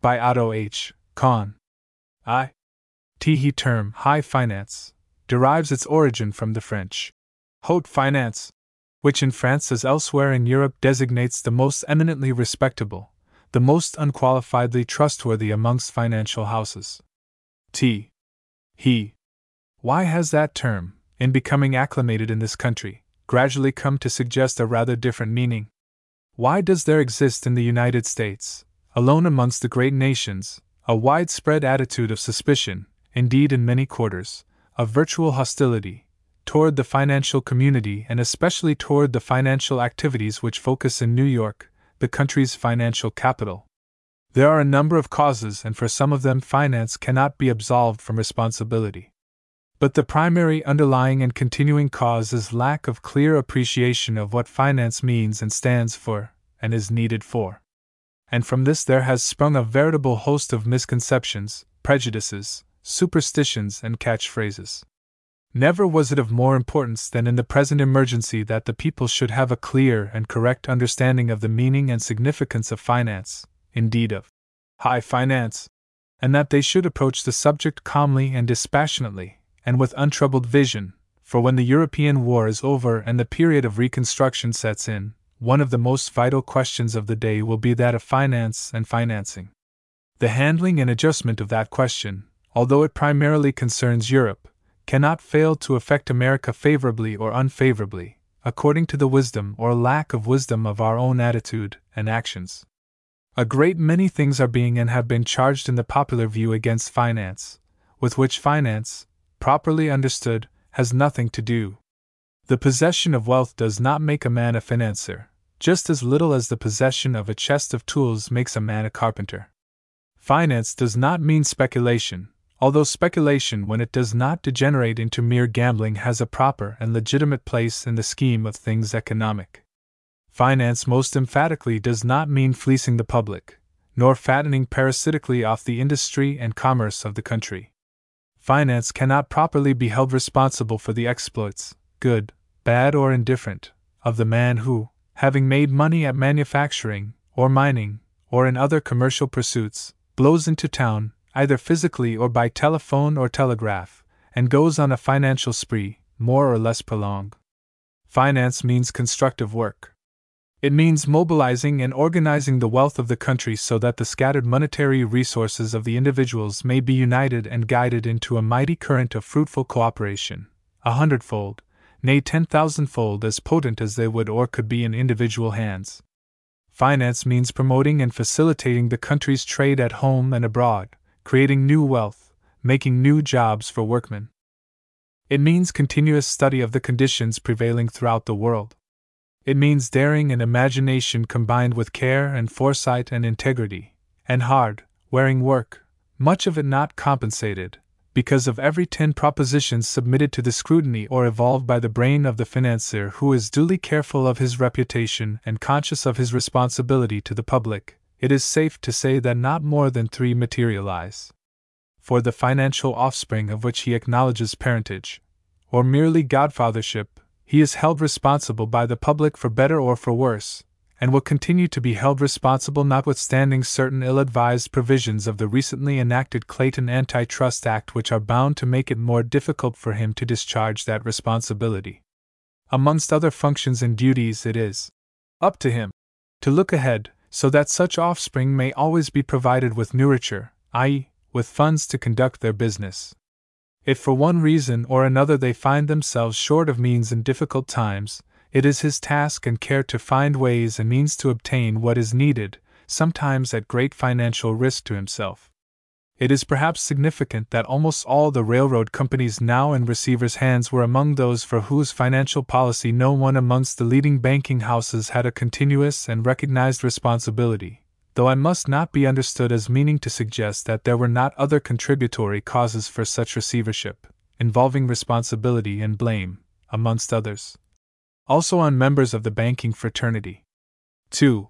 By Otto H. Kahn. I. T he term high finance derives its origin from the French haute finance, which in France as elsewhere in Europe designates the most eminently respectable, the most unqualifiedly trustworthy amongst financial houses. T. He. Why has that term, in becoming acclimated in this country, gradually come to suggest a rather different meaning? Why does there exist in the United States, alone amongst the great nations, a widespread attitude of suspicion, indeed in many quarters, of virtual hostility toward the financial community and especially toward the financial activities which focus in New York, the country's financial capital. There are a number of causes, and for some of them, finance cannot be absolved from responsibility. But the primary underlying and continuing cause is lack of clear appreciation of what finance means and stands for, and is needed for. And from this there has sprung a veritable host of misconceptions, prejudices, superstitions, and catchphrases. Never was it of more importance than in the present emergency that the people should have a clear and correct understanding of the meaning and significance of finance, indeed, of high finance, and that they should approach the subject calmly and dispassionately, and with untroubled vision, for when the European war is over and the period of reconstruction sets in, one of the most vital questions of the day will be that of finance and financing. The handling and adjustment of that question, although it primarily concerns Europe, cannot fail to affect America favorably or unfavorably, according to the wisdom or lack of wisdom of our own attitude and actions. A great many things are being and have been charged in the popular view against finance, with which finance, properly understood, has nothing to do. The possession of wealth does not make a man a financier, just as little as the possession of a chest of tools makes a man a carpenter. Finance does not mean speculation, although speculation, when it does not degenerate into mere gambling, has a proper and legitimate place in the scheme of things economic. Finance most emphatically does not mean fleecing the public, nor fattening parasitically off the industry and commerce of the country. Finance cannot properly be held responsible for the exploits, good, bad, or indifferent, of the man who, having made money at manufacturing, or mining, or in other commercial pursuits, blows into town, either physically or by telephone or telegraph, and goes on a financial spree, more or less prolonged. Finance means constructive work. It means mobilizing and organizing the wealth of the country so that the scattered monetary resources of the individuals may be united and guided into a mighty current of fruitful cooperation, a hundredfold, nay, ten thousandfold as potent as they would or could be in individual hands. Finance means promoting and facilitating the country's trade at home and abroad, creating new wealth, making new jobs for workmen. It means continuous study of the conditions prevailing throughout the world. It means daring and imagination combined with care and foresight and integrity, and hard, wearing work, much of it not compensated, because of every ten propositions submitted to the scrutiny or evolved by the brain of the financier who is duly careful of his reputation and conscious of his responsibility to the public, it is safe to say that not more than three materialize. For the financial offspring of which he acknowledges parentage, or merely godfathership, he is held responsible by the public for better or for worse, and will continue to be held responsible notwithstanding certain ill advised provisions of the recently enacted Clayton Antitrust Act which are bound to make it more difficult for him to discharge that responsibility. Amongst other functions and duties, it is up to him to look ahead, so that such offspring may always be provided with nourriture, i.e., with funds to conduct their business. If for one reason or another they find themselves short of means in difficult times, it is his task and care to find ways and means to obtain what is needed, sometimes at great financial risk to himself. It is perhaps significant that almost all the railroad companies now in receivers' hands were among those for whose financial policy no one amongst the leading banking houses had a continuous and recognized responsibility, though I must not be understood as meaning to suggest that there were not other contributory causes for such receivership, involving responsibility and blame, amongst others. Also on members of the banking fraternity. 2.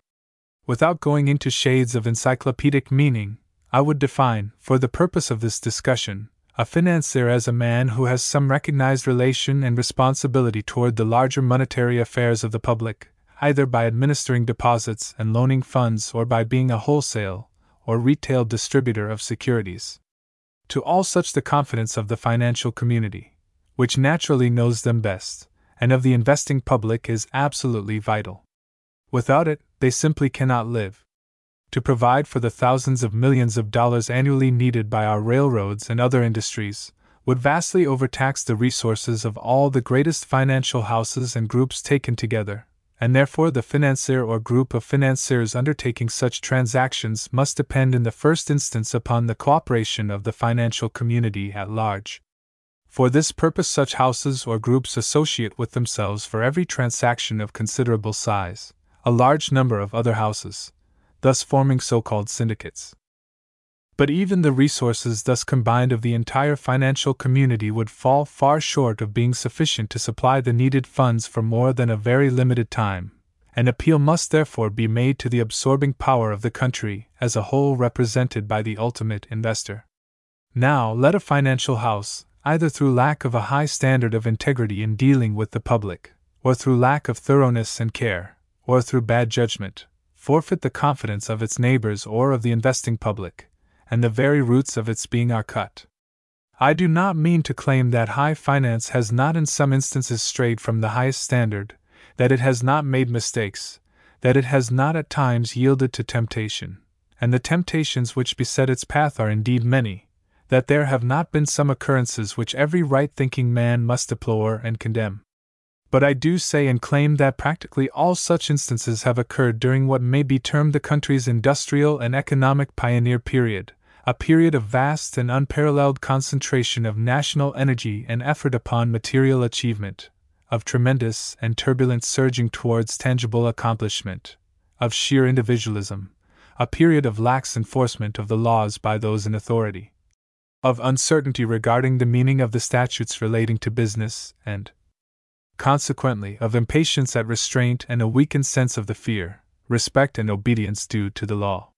Without going into shades of encyclopedic meaning, I would define, for the purpose of this discussion, a financier as a man who has some recognized relation and responsibility toward the larger monetary affairs of the public, either by administering deposits and loaning funds or by being a wholesale or retail distributor of securities. To all such, the confidence of the financial community, which naturally knows them best, and of the investing public is absolutely vital. Without it, they simply cannot live to provide for the thousands of millions of dollars annually needed by our railroads and other industries, would vastly overtax the resources of all the greatest financial houses and groups taken together, and therefore the financier or group of financiers undertaking such transactions must depend in the first instance upon the cooperation of the financial community at large. For this purpose, such houses or groups associate with themselves for every transaction of considerable size a large number of other houses, thus forming so called syndicates. But even the resources thus combined of the entire financial community would fall far short of being sufficient to supply the needed funds for more than a very limited time. An appeal must therefore be made to the absorbing power of the country as a whole represented by the ultimate investor. Now, let a financial house, either through lack of a high standard of integrity in dealing with the public, or through lack of thoroughness and care, or through bad judgment, forfeit the confidence of its neighbors or of the investing public, and the very roots of its being are cut. I do not mean to claim that high finance has not in some instances strayed from the highest standard, that it has not made mistakes, that it has not at times yielded to temptation, and the temptations which beset its path are indeed many, that there have not been some occurrences which every right thinking man must deplore and condemn. But I do say and claim that practically all such instances have occurred during what may be termed the country's industrial and economic pioneer period, a period of vast and unparalleled concentration of national energy and effort upon material achievement, of tremendous and turbulent surging towards tangible accomplishment, of sheer individualism, a period of lax enforcement of the laws by those in authority, of uncertainty regarding the meaning of the statutes relating to business, and, consequently, of impatience at restraint and a weakened sense of the fear, respect, and obedience due to the law.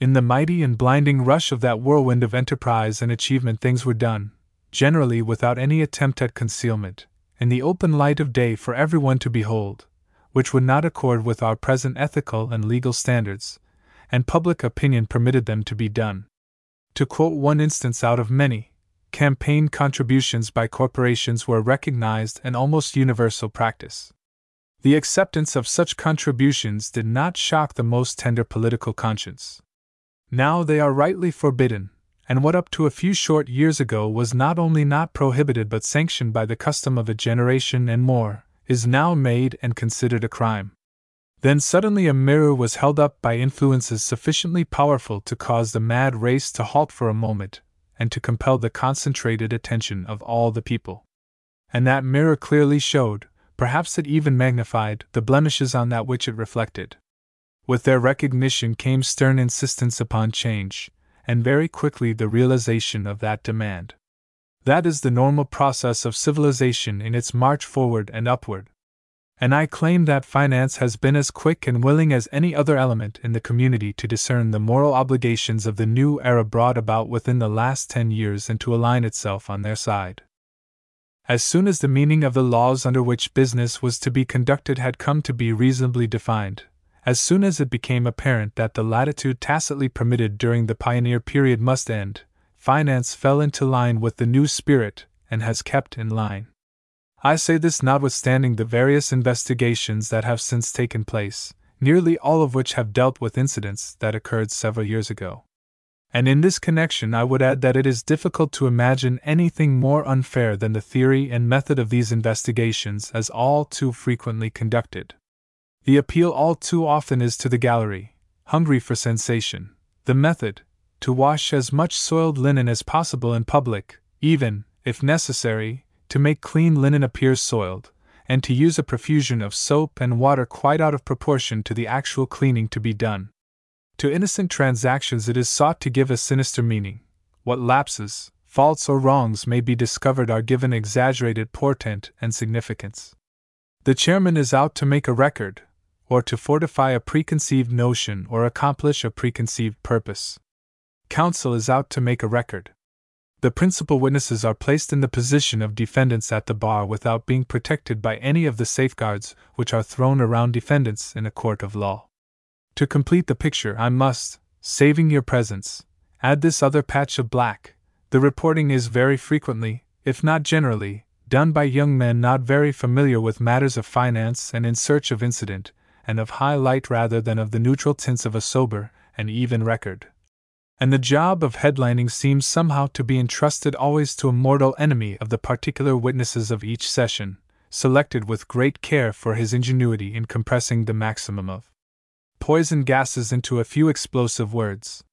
In the mighty and blinding rush of that whirlwind of enterprise and achievement, things were done, generally without any attempt at concealment, in the open light of day for everyone to behold, which would not accord with our present ethical and legal standards, and public opinion permitted them to be done. To quote one instance out of many, campaign contributions by corporations were recognized and almost universal practice. The acceptance of such contributions did not shock the most tender political conscience. Now they are rightly forbidden, and what up to a few short years ago was not only not prohibited but sanctioned by the custom of a generation and more, is now made and considered a crime. Then suddenly a mirror was held up by influences sufficiently powerful to cause the mad race to halt for a moment, and to compel the concentrated attention of all the people. And that mirror clearly showed, perhaps it even magnified, the blemishes on that which it reflected. With their recognition came stern insistence upon change, and very quickly the realization of that demand. That is the normal process of civilization in its march forward and upward. And I claim that finance has been as quick and willing as any other element in the community to discern the moral obligations of the new era brought about within the last ten years and to align itself on their side. As soon as the meaning of the laws under which business was to be conducted had come to be reasonably defined, as soon as it became apparent that the latitude tacitly permitted during the pioneer period must end, finance fell into line with the new spirit and has kept in line. I say this notwithstanding the various investigations that have since taken place, nearly all of which have dealt with incidents that occurred several years ago. And in this connection, I would add that it is difficult to imagine anything more unfair than the theory and method of these investigations as all too frequently conducted. The appeal all too often is to the gallery, hungry for sensation. The method, to wash as much soiled linen as possible in public, even, if necessary, to make clean linen appear soiled, and to use a profusion of soap and water quite out of proportion to the actual cleaning to be done. To innocent transactions it is sought to give a sinister meaning. What lapses, faults, or wrongs may be discovered are given exaggerated portent and significance. The chairman is out to make a record, or to fortify a preconceived notion or accomplish a preconceived purpose. Counsel is out to make a record. The principal witnesses are placed in the position of defendants at the bar without being protected by any of the safeguards which are thrown around defendants in a court of law. To complete the picture, I must, saving your presence, add this other patch of black. The reporting is very frequently, if not generally, done by young men not very familiar with matters of finance and in search of incident, and of high light rather than of the neutral tints of a sober and even record. And the job of headlining seems somehow to be entrusted always to a mortal enemy of the particular witnesses of each session, selected with great care for his ingenuity in compressing the maximum of poison gases into a few explosive words.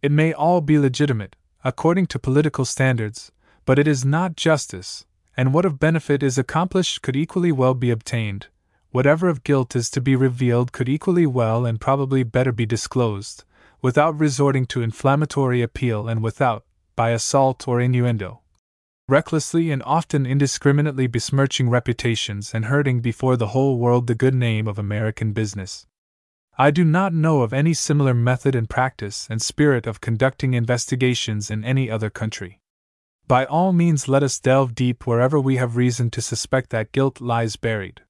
It may all be legitimate, according to political standards, but it is not justice, and what of benefit is accomplished could equally well be obtained, whatever of guilt is to be revealed could equally well and probably better be disclosed, without resorting to inflammatory appeal and without, by assault or innuendo, recklessly and often indiscriminately besmirching reputations and hurting before the whole world the good name of American business. I do not know of any similar method and practice and spirit of conducting investigations in any other country. By all means, let us delve deep wherever we have reason to suspect that guilt lies buried.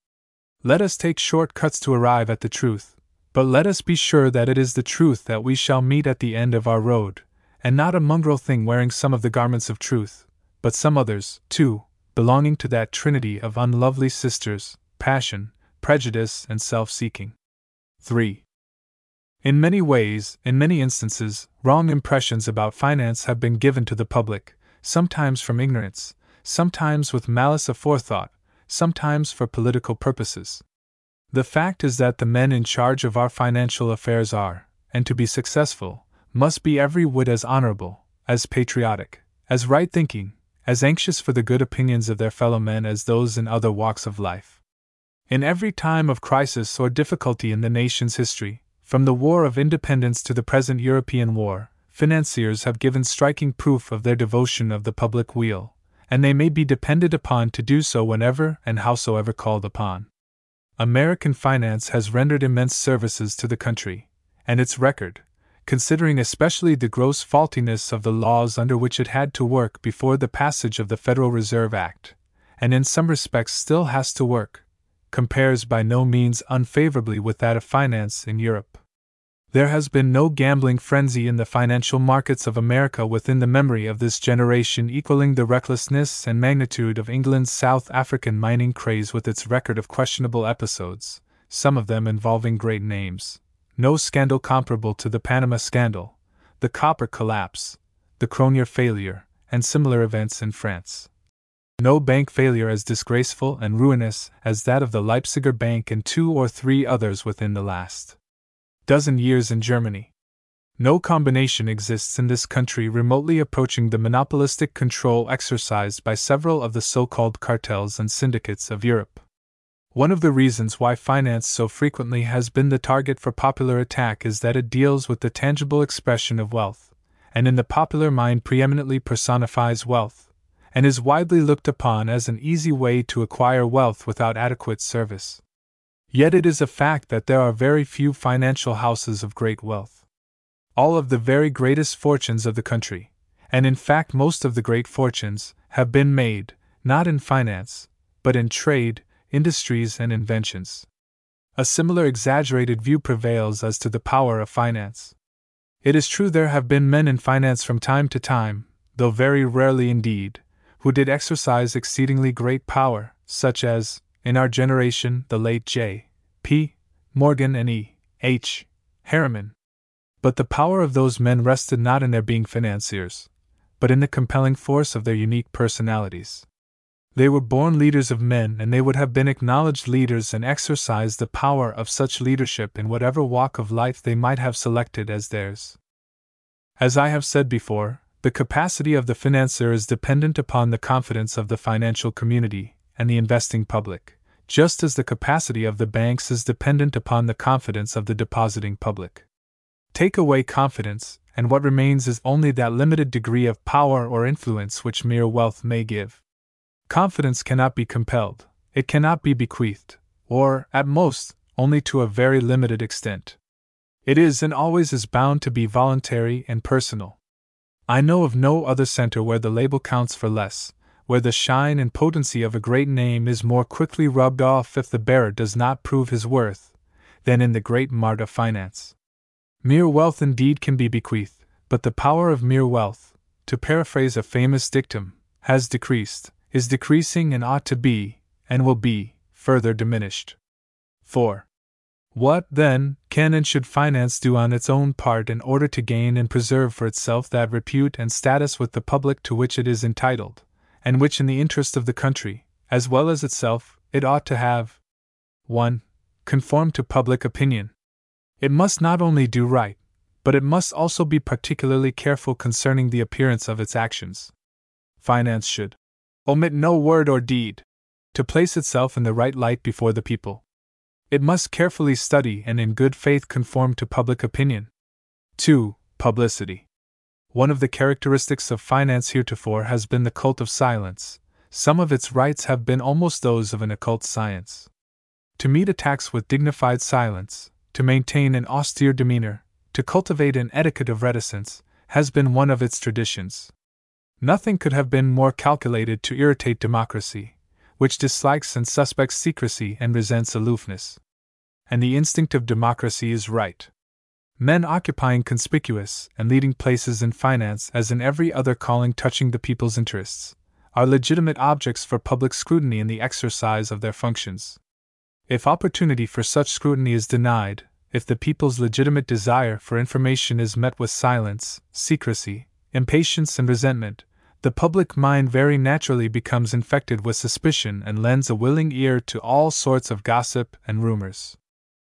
Let us take short cuts to arrive at the truth, but let us be sure that it is the truth that we shall meet at the end of our road, and not a mongrel thing wearing some of the garments of truth, but some others, too, belonging to that trinity of unlovely sisters passion, prejudice, and self seeking. 3. In many ways, in many instances, wrong impressions about finance have been given to the public, sometimes from ignorance, sometimes with malice aforethought, sometimes for political purposes. The fact is that the men in charge of our financial affairs are, and to be successful, must be every whit as honorable, as patriotic, as right thinking, as anxious for the good opinions of their fellow men as those in other walks of life. In every time of crisis or difficulty in the nation's history, from the War of Independence to the present European war, financiers have given striking proof of their devotion of the public weal, and they may be depended upon to do so whenever and howsoever called upon. American finance has rendered immense services to the country, and its record, considering especially the gross faultiness of the laws under which it had to work before the passage of the Federal Reserve Act, and in some respects still has to work, compares by no means unfavorably with that of finance in Europe. There has been no gambling frenzy in the financial markets of America within the memory of this generation equaling the recklessness and magnitude of England's South African mining craze with its record of questionable episodes, some of them involving great names. No scandal comparable to the Panama scandal, the copper collapse, the Cronier failure, and similar events in France. No bank failure as disgraceful and ruinous as that of the Leipziger Bank and two or three others within the last dozen years in Germany. No combination exists in this country remotely approaching the monopolistic control exercised by several of the so called cartels and syndicates of Europe. One of the reasons why finance so frequently has been the target for popular attack is that it deals with the tangible expression of wealth, and in the popular mind preeminently personifies wealth, and is widely looked upon as an easy way to acquire wealth without adequate service. Yet it is a fact that there are very few financial houses of great wealth. All of the very greatest fortunes of the country, and in fact most of the great fortunes, have been made, not in finance, but in trade, industries, and inventions. A similar exaggerated view prevails as to the power of finance. It is true there have been men in finance from time to time, though very rarely indeed, who did exercise exceedingly great power, such as, in our generation, the late J. P. Morgan and E. H. Harriman. But the power of those men rested not in their being financiers, but in the compelling force of their unique personalities. They were born leaders of men, and they would have been acknowledged leaders and exercised the power of such leadership in whatever walk of life they might have selected as theirs. As I have said before, the capacity of the financier is dependent upon the confidence of the financial community and the investing public, just as the capacity of the banks is dependent upon the confidence of the depositing public. Take away confidence, and what remains is only that limited degree of power or influence which mere wealth may give. Confidence cannot be compelled, it cannot be bequeathed, or, at most, only to a very limited extent. It is and always is bound to be voluntary and personal. I know of no other center where the label counts for less, where the shine and potency of a great name is more quickly rubbed off if the bearer does not prove his worth, than in the great mart of finance. Mere wealth indeed can be bequeathed, but the power of mere wealth, to paraphrase a famous dictum, has decreased, is decreasing, and ought to be, and will be, further diminished. 4. What, then, can and should finance do on its own part in order to gain and preserve for itself that repute and status with the public to which it is entitled? And which, in the interest of the country, as well as itself, it ought to have. 1. Conform to public opinion. It must not only do right, but it must also be particularly careful concerning the appearance of its actions. Finance should omit no word or deed to place itself in the right light before the people. It must carefully study and in good faith conform to public opinion. 2. Publicity. One of the characteristics of finance heretofore has been the cult of silence. Some of its rites have been almost those of an occult science. To meet attacks with dignified silence, to maintain an austere demeanor, to cultivate an etiquette of reticence, has been one of its traditions. Nothing could have been more calculated to irritate democracy, which dislikes and suspects secrecy and resents aloofness. And the instinct of democracy is right. Men occupying conspicuous and leading places in finance as in every other calling touching the people's interests, are legitimate objects for public scrutiny in the exercise of their functions. If opportunity for such scrutiny is denied, if the people's legitimate desire for information is met with silence, secrecy, impatience, and resentment, the public mind very naturally becomes infected with suspicion and lends a willing ear to all sorts of gossip and rumors.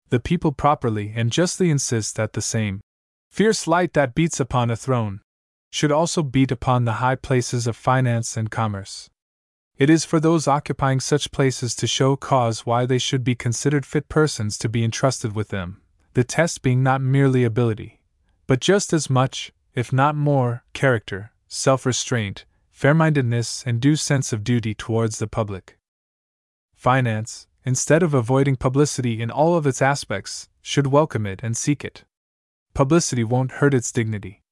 The people properly and justly insist that the same fierce light that beats upon a throne should also beat upon the high places of finance and commerce. It is for those occupying such places to show cause why they should be considered fit persons to be entrusted with them, the test being not merely ability, but just as much, if not more, character, self restraint, fair mindedness, and due sense of duty towards the public. Finance, instead of avoiding publicity in all of its aspects, should welcome it and seek it. Publicity won't hurt its dignity.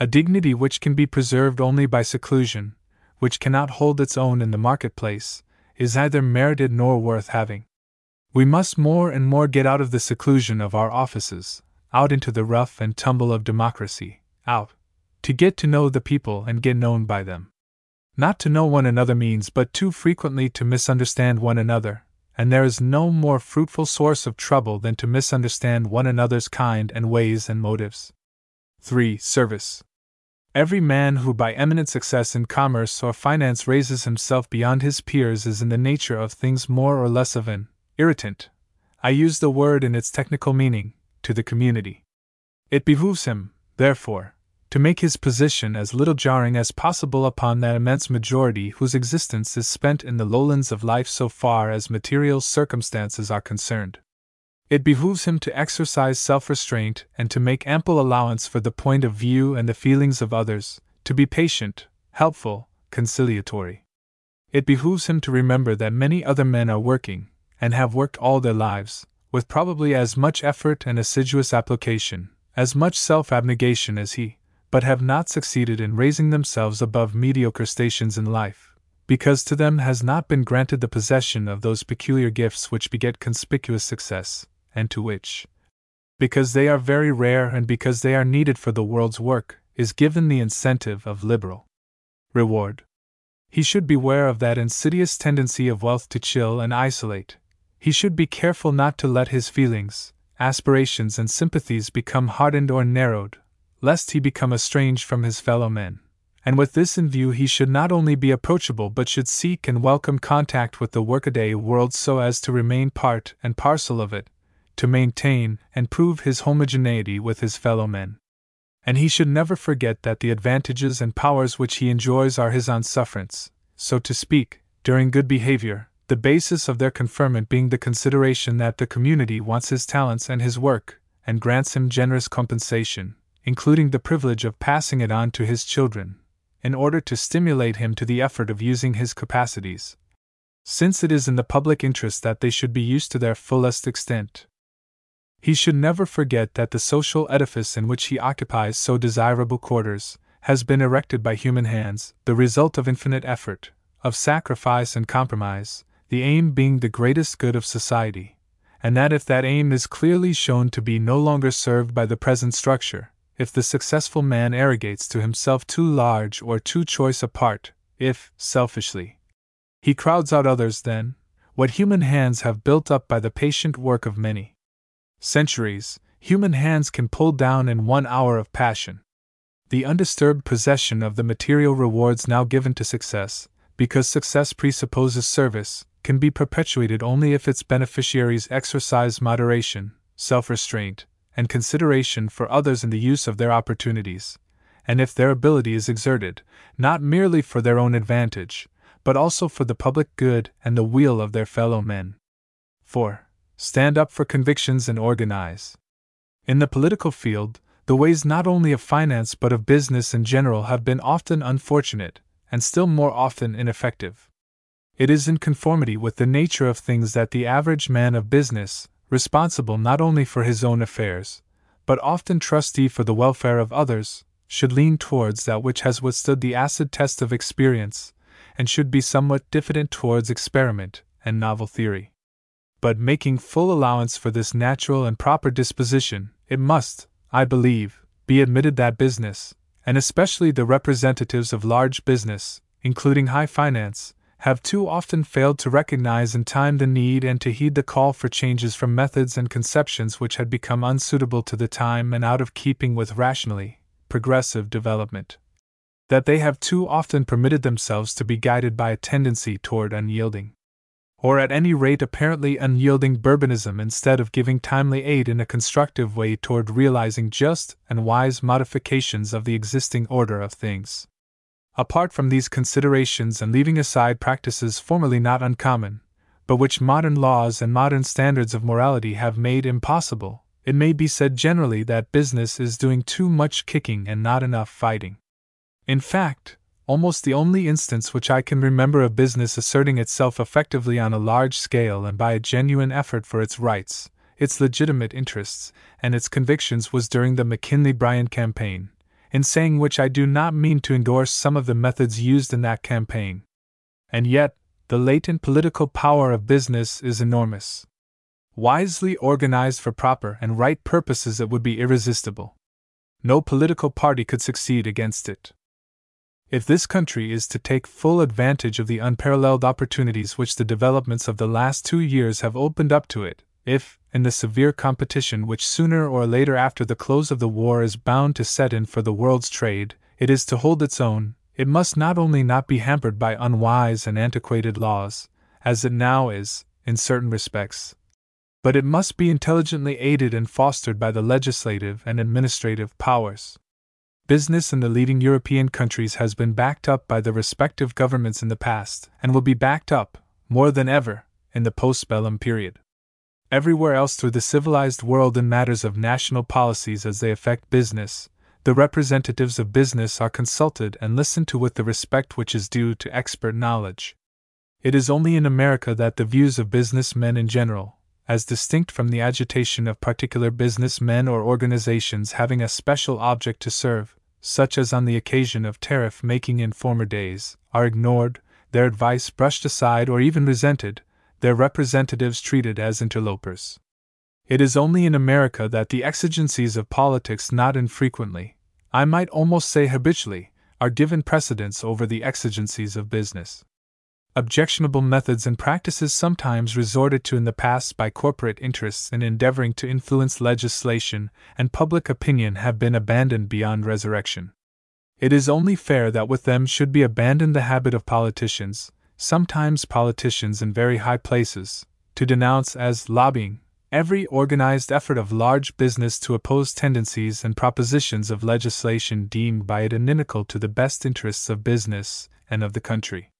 A dignity which can be preserved only by seclusion, which cannot hold its own in the marketplace, is neither merited nor worth having. We must more and more get out of the seclusion of our offices, out into the rough and tumble of democracy, out, to get to know the people and get known by them. Not to know one another means but too frequently to misunderstand one another, and there is no more fruitful source of trouble than to misunderstand one another's kind and ways and motives. 3. Service. Every man who by eminent success in commerce or finance raises himself beyond his peers is in the nature of things more or less of an irritant, I use the word in its technical meaning, to the community. It behooves him, therefore, to make his position as little jarring as possible upon that immense majority whose existence is spent in the lowlands of life so far as material circumstances are concerned. It behooves him to exercise self restraint and to make ample allowance for the point of view and the feelings of others, to be patient, helpful, conciliatory. It behooves him to remember that many other men are working, and have worked all their lives, with probably as much effort and assiduous application, as much self abnegation as he, but have not succeeded in raising themselves above mediocre stations in life, because to them has not been granted the possession of those peculiar gifts which beget conspicuous success, and to which, because they are very rare and because they are needed for the world's work, is given the incentive of liberal reward. He should beware of that insidious tendency of wealth to chill and isolate, he should be careful not to let his feelings, aspirations, and sympathies become hardened or narrowed, lest he become estranged from his fellow men. And with this in view, he should not only be approachable but should seek and welcome contact with the workaday world so as to remain part and parcel of it, to maintain and prove his homogeneity with his fellow men. And he should never forget that the advantages and powers which he enjoys are his on sufferance, so to speak, during good behavior, the basis of their conferment being the consideration that the community wants his talents and his work, and grants him generous compensation, including the privilege of passing it on to his children, in order to stimulate him to the effort of using his capacities, since it is in the public interest that they should be used to their fullest extent. He should never forget that the social edifice in which he occupies so desirable quarters has been erected by human hands, the result of infinite effort, of sacrifice and compromise, the aim being the greatest good of society, and that if that aim is clearly shown to be no longer served by the present structure, if the successful man arrogates to himself too large or too choice a part, if, selfishly, he crowds out others, then, what human hands have built up by the patient work of many centuries, human hands can pull down in one hour of passion. The undisturbed possession of the material rewards now given to success, because success presupposes service, can be perpetuated only if its beneficiaries exercise moderation, self restraint, and consideration for others in the use of their opportunities, and if their ability is exerted, not merely for their own advantage, but also for the public good and the weal of their fellow men. 4. Stand up for convictions and organize. In the political field, the ways not only of finance but of business in general have been often unfortunate, and still more often ineffective. It is in conformity with the nature of things that the average man of business, responsible not only for his own affairs, but often trustee for the welfare of others, should lean towards that which has withstood the acid test of experience, and should be somewhat diffident towards experiment and novel theory. But making full allowance for this natural and proper disposition, it must, I believe, be admitted that business, and especially the representatives of large business, including high finance, have too often failed to recognize in time the need and to heed the call for changes from methods and conceptions which had become unsuitable to the time and out of keeping with rationally progressive development. That they have too often permitted themselves to be guided by a tendency toward unyielding, or at any rate apparently unyielding Bourbonism instead of giving timely aid in a constructive way toward realizing just and wise modifications of the existing order of things. Apart from these considerations and leaving aside practices formerly not uncommon, but which modern laws and modern standards of morality have made impossible, it may be said generally that business is doing too much kicking and not enough fighting. In fact, almost the only instance which I can remember of business asserting itself effectively on a large scale and by a genuine effort for its rights, its legitimate interests, and its convictions was during the McKinley Bryan campaign, in saying which I do not mean to endorse some of the methods used in that campaign. And yet, the latent political power of business is enormous. Wisely organized for proper and right purposes, it would be irresistible. No political party could succeed against it. If this country is to take full advantage of the unparalleled opportunities which the developments of the last two years have opened up to it, if, in the severe competition which sooner or later after the close of the war is bound to set in for the world's trade, it is to hold its own, it must not only not be hampered by unwise and antiquated laws, as it now is, in certain respects, but it must be intelligently aided and fostered by the legislative and administrative powers. Business in the leading European countries has been backed up by the respective governments in the past, and will be backed up, more than ever, in the postbellum period. Everywhere else through the civilized world in matters of national policies as they affect business, the representatives of business are consulted and listened to with the respect which is due to expert knowledge. It is only in America that the views of business men in general, as distinct from the agitation of particular business men or organizations having a special object to serve, such as on the occasion of tariff making in former days, are ignored, their advice brushed aside or even resented, their representatives treated as interlopers. It is only in America that the exigencies of politics not infrequently, I might almost say habitually, are given precedence over the exigencies of business. Objectionable methods and practices sometimes resorted to in the past by corporate interests in endeavoring to influence legislation and public opinion have been abandoned beyond resurrection. It is only fair that with them should be abandoned the habit of politicians, sometimes politicians in very high places, to denounce as lobbying every organized effort of large business to oppose tendencies and propositions of legislation deemed by it inimical to the best interests of business and of the country.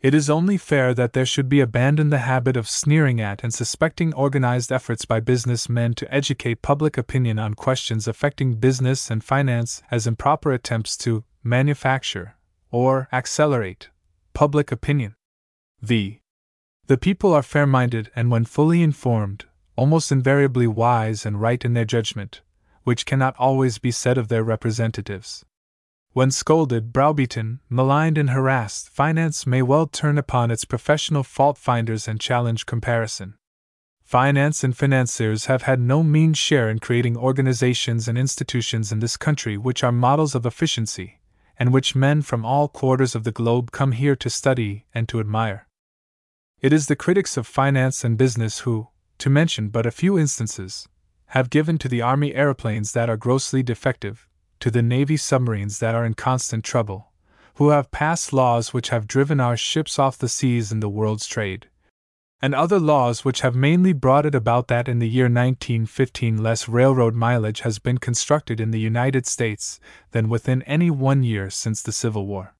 It is only fair that there should be abandoned the habit of sneering at and suspecting organized efforts by business men to educate public opinion on questions affecting business and finance as improper attempts to manufacture or accelerate public opinion. The the people are fair minded and when fully informed, almost invariably wise and right in their judgment, which cannot always be said of their representatives. When scolded, browbeaten, maligned, and harassed, finance may well turn upon its professional fault finders and challenge comparison. Finance and financiers have had no mean share in creating organizations and institutions in this country which are models of efficiency, and which men from all quarters of the globe come here to study and to admire. It is the critics of finance and business who, to mention but a few instances, have given to the Army aeroplanes that are grossly defective, to the Navy submarines that are in constant trouble, who have passed laws which have driven our ships off the seas in the world's trade, and other laws which have mainly brought it about that in the year 1915 less railroad mileage has been constructed in the United States than within any one year since the Civil War.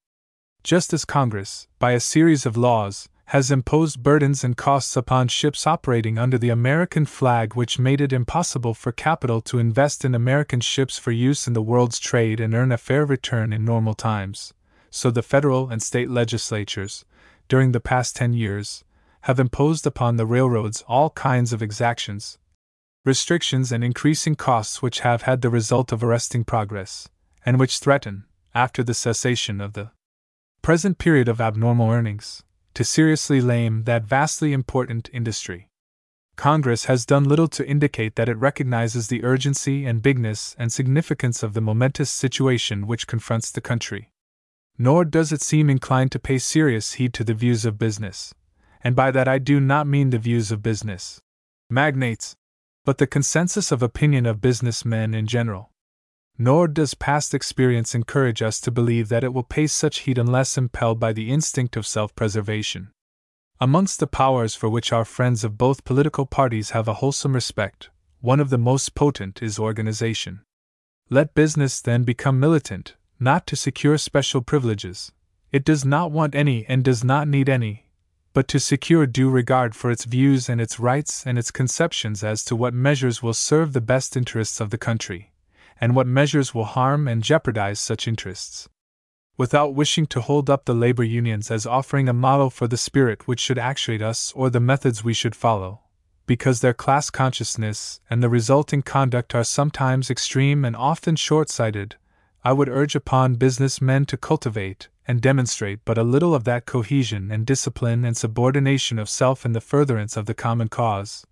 Just as Congress, by a series of laws, has imposed burdens and costs upon ships operating under the American flag, which made it impossible for capital to invest in American ships for use in the world's trade and earn a fair return in normal times. So the federal and state legislatures, during the past ten years, have imposed upon the railroads all kinds of exactions, restrictions, and increasing costs which have had the result of arresting progress, and which threaten, after the cessation of the present period of abnormal earnings, to seriously lame that vastly important industry. Congress has done little to indicate that it recognizes the urgency and bigness and significance of the momentous situation which confronts the country. Nor does it seem inclined to pay serious heed to the views of business, and by that I do not mean the views of business magnates, but the consensus of opinion of businessmen in general. Nor does past experience encourage us to believe that it will pay such heed unless impelled by the instinct of self preservation. Amongst the powers for which our friends of both political parties have a wholesome respect, one of the most potent is organization. Let business then become militant, not to secure special privileges. It does not want any and does not need any, but to secure due regard for its views and its rights and its conceptions as to what measures will serve the best interests of the country, and what measures will harm and jeopardize such interests. Without wishing to hold up the labor unions as offering a model for the spirit which should actuate us or the methods we should follow, because their class consciousness and the resulting conduct are sometimes extreme and often short sighted, I would urge upon business men to cultivate and demonstrate but a little of that cohesion and discipline and subordination of self in the furtherance of the common cause,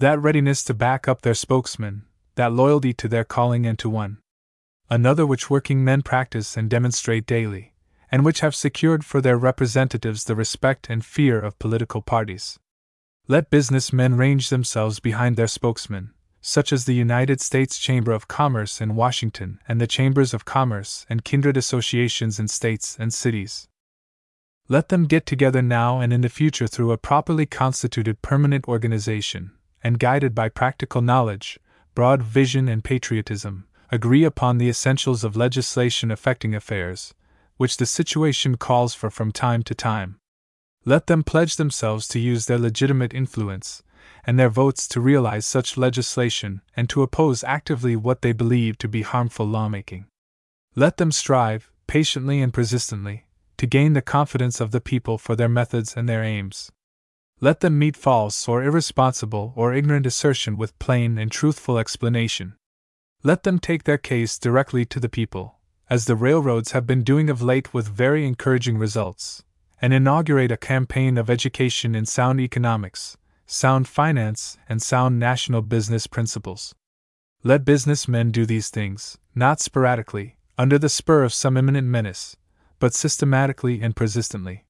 that readiness to back up their spokesman, that loyalty to their calling and to one another which working men practice and demonstrate daily, and which have secured for their representatives the respect and fear of political parties. Let business men range themselves behind their spokesmen, such as the United States Chamber of Commerce in Washington and the Chambers of Commerce and kindred associations in states and cities. Let them get together now and in the future through a properly constituted permanent organization, and guided by practical knowledge, broad vision, and patriotism, agree upon the essentials of legislation affecting affairs, which the situation calls for from time to time. Let them pledge themselves to use their legitimate influence and their votes to realize such legislation and to oppose actively what they believe to be harmful lawmaking. Let them strive, patiently and persistently, to gain the confidence of the people for their methods and their aims. Let them meet false or irresponsible or ignorant assertion with plain and truthful explanation. Let them take their case directly to the people, as the railroads have been doing of late with very encouraging results, and inaugurate a campaign of education in sound economics, sound finance, and sound national business principles. Let businessmen do these things, not sporadically, under the spur of some imminent menace, but systematically and persistently.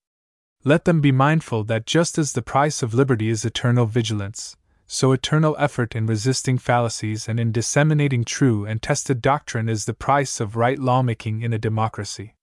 Let them be mindful that just as the price of liberty is eternal vigilance, so eternal effort in resisting fallacies and in disseminating true and tested doctrine is the price of right lawmaking in a democracy.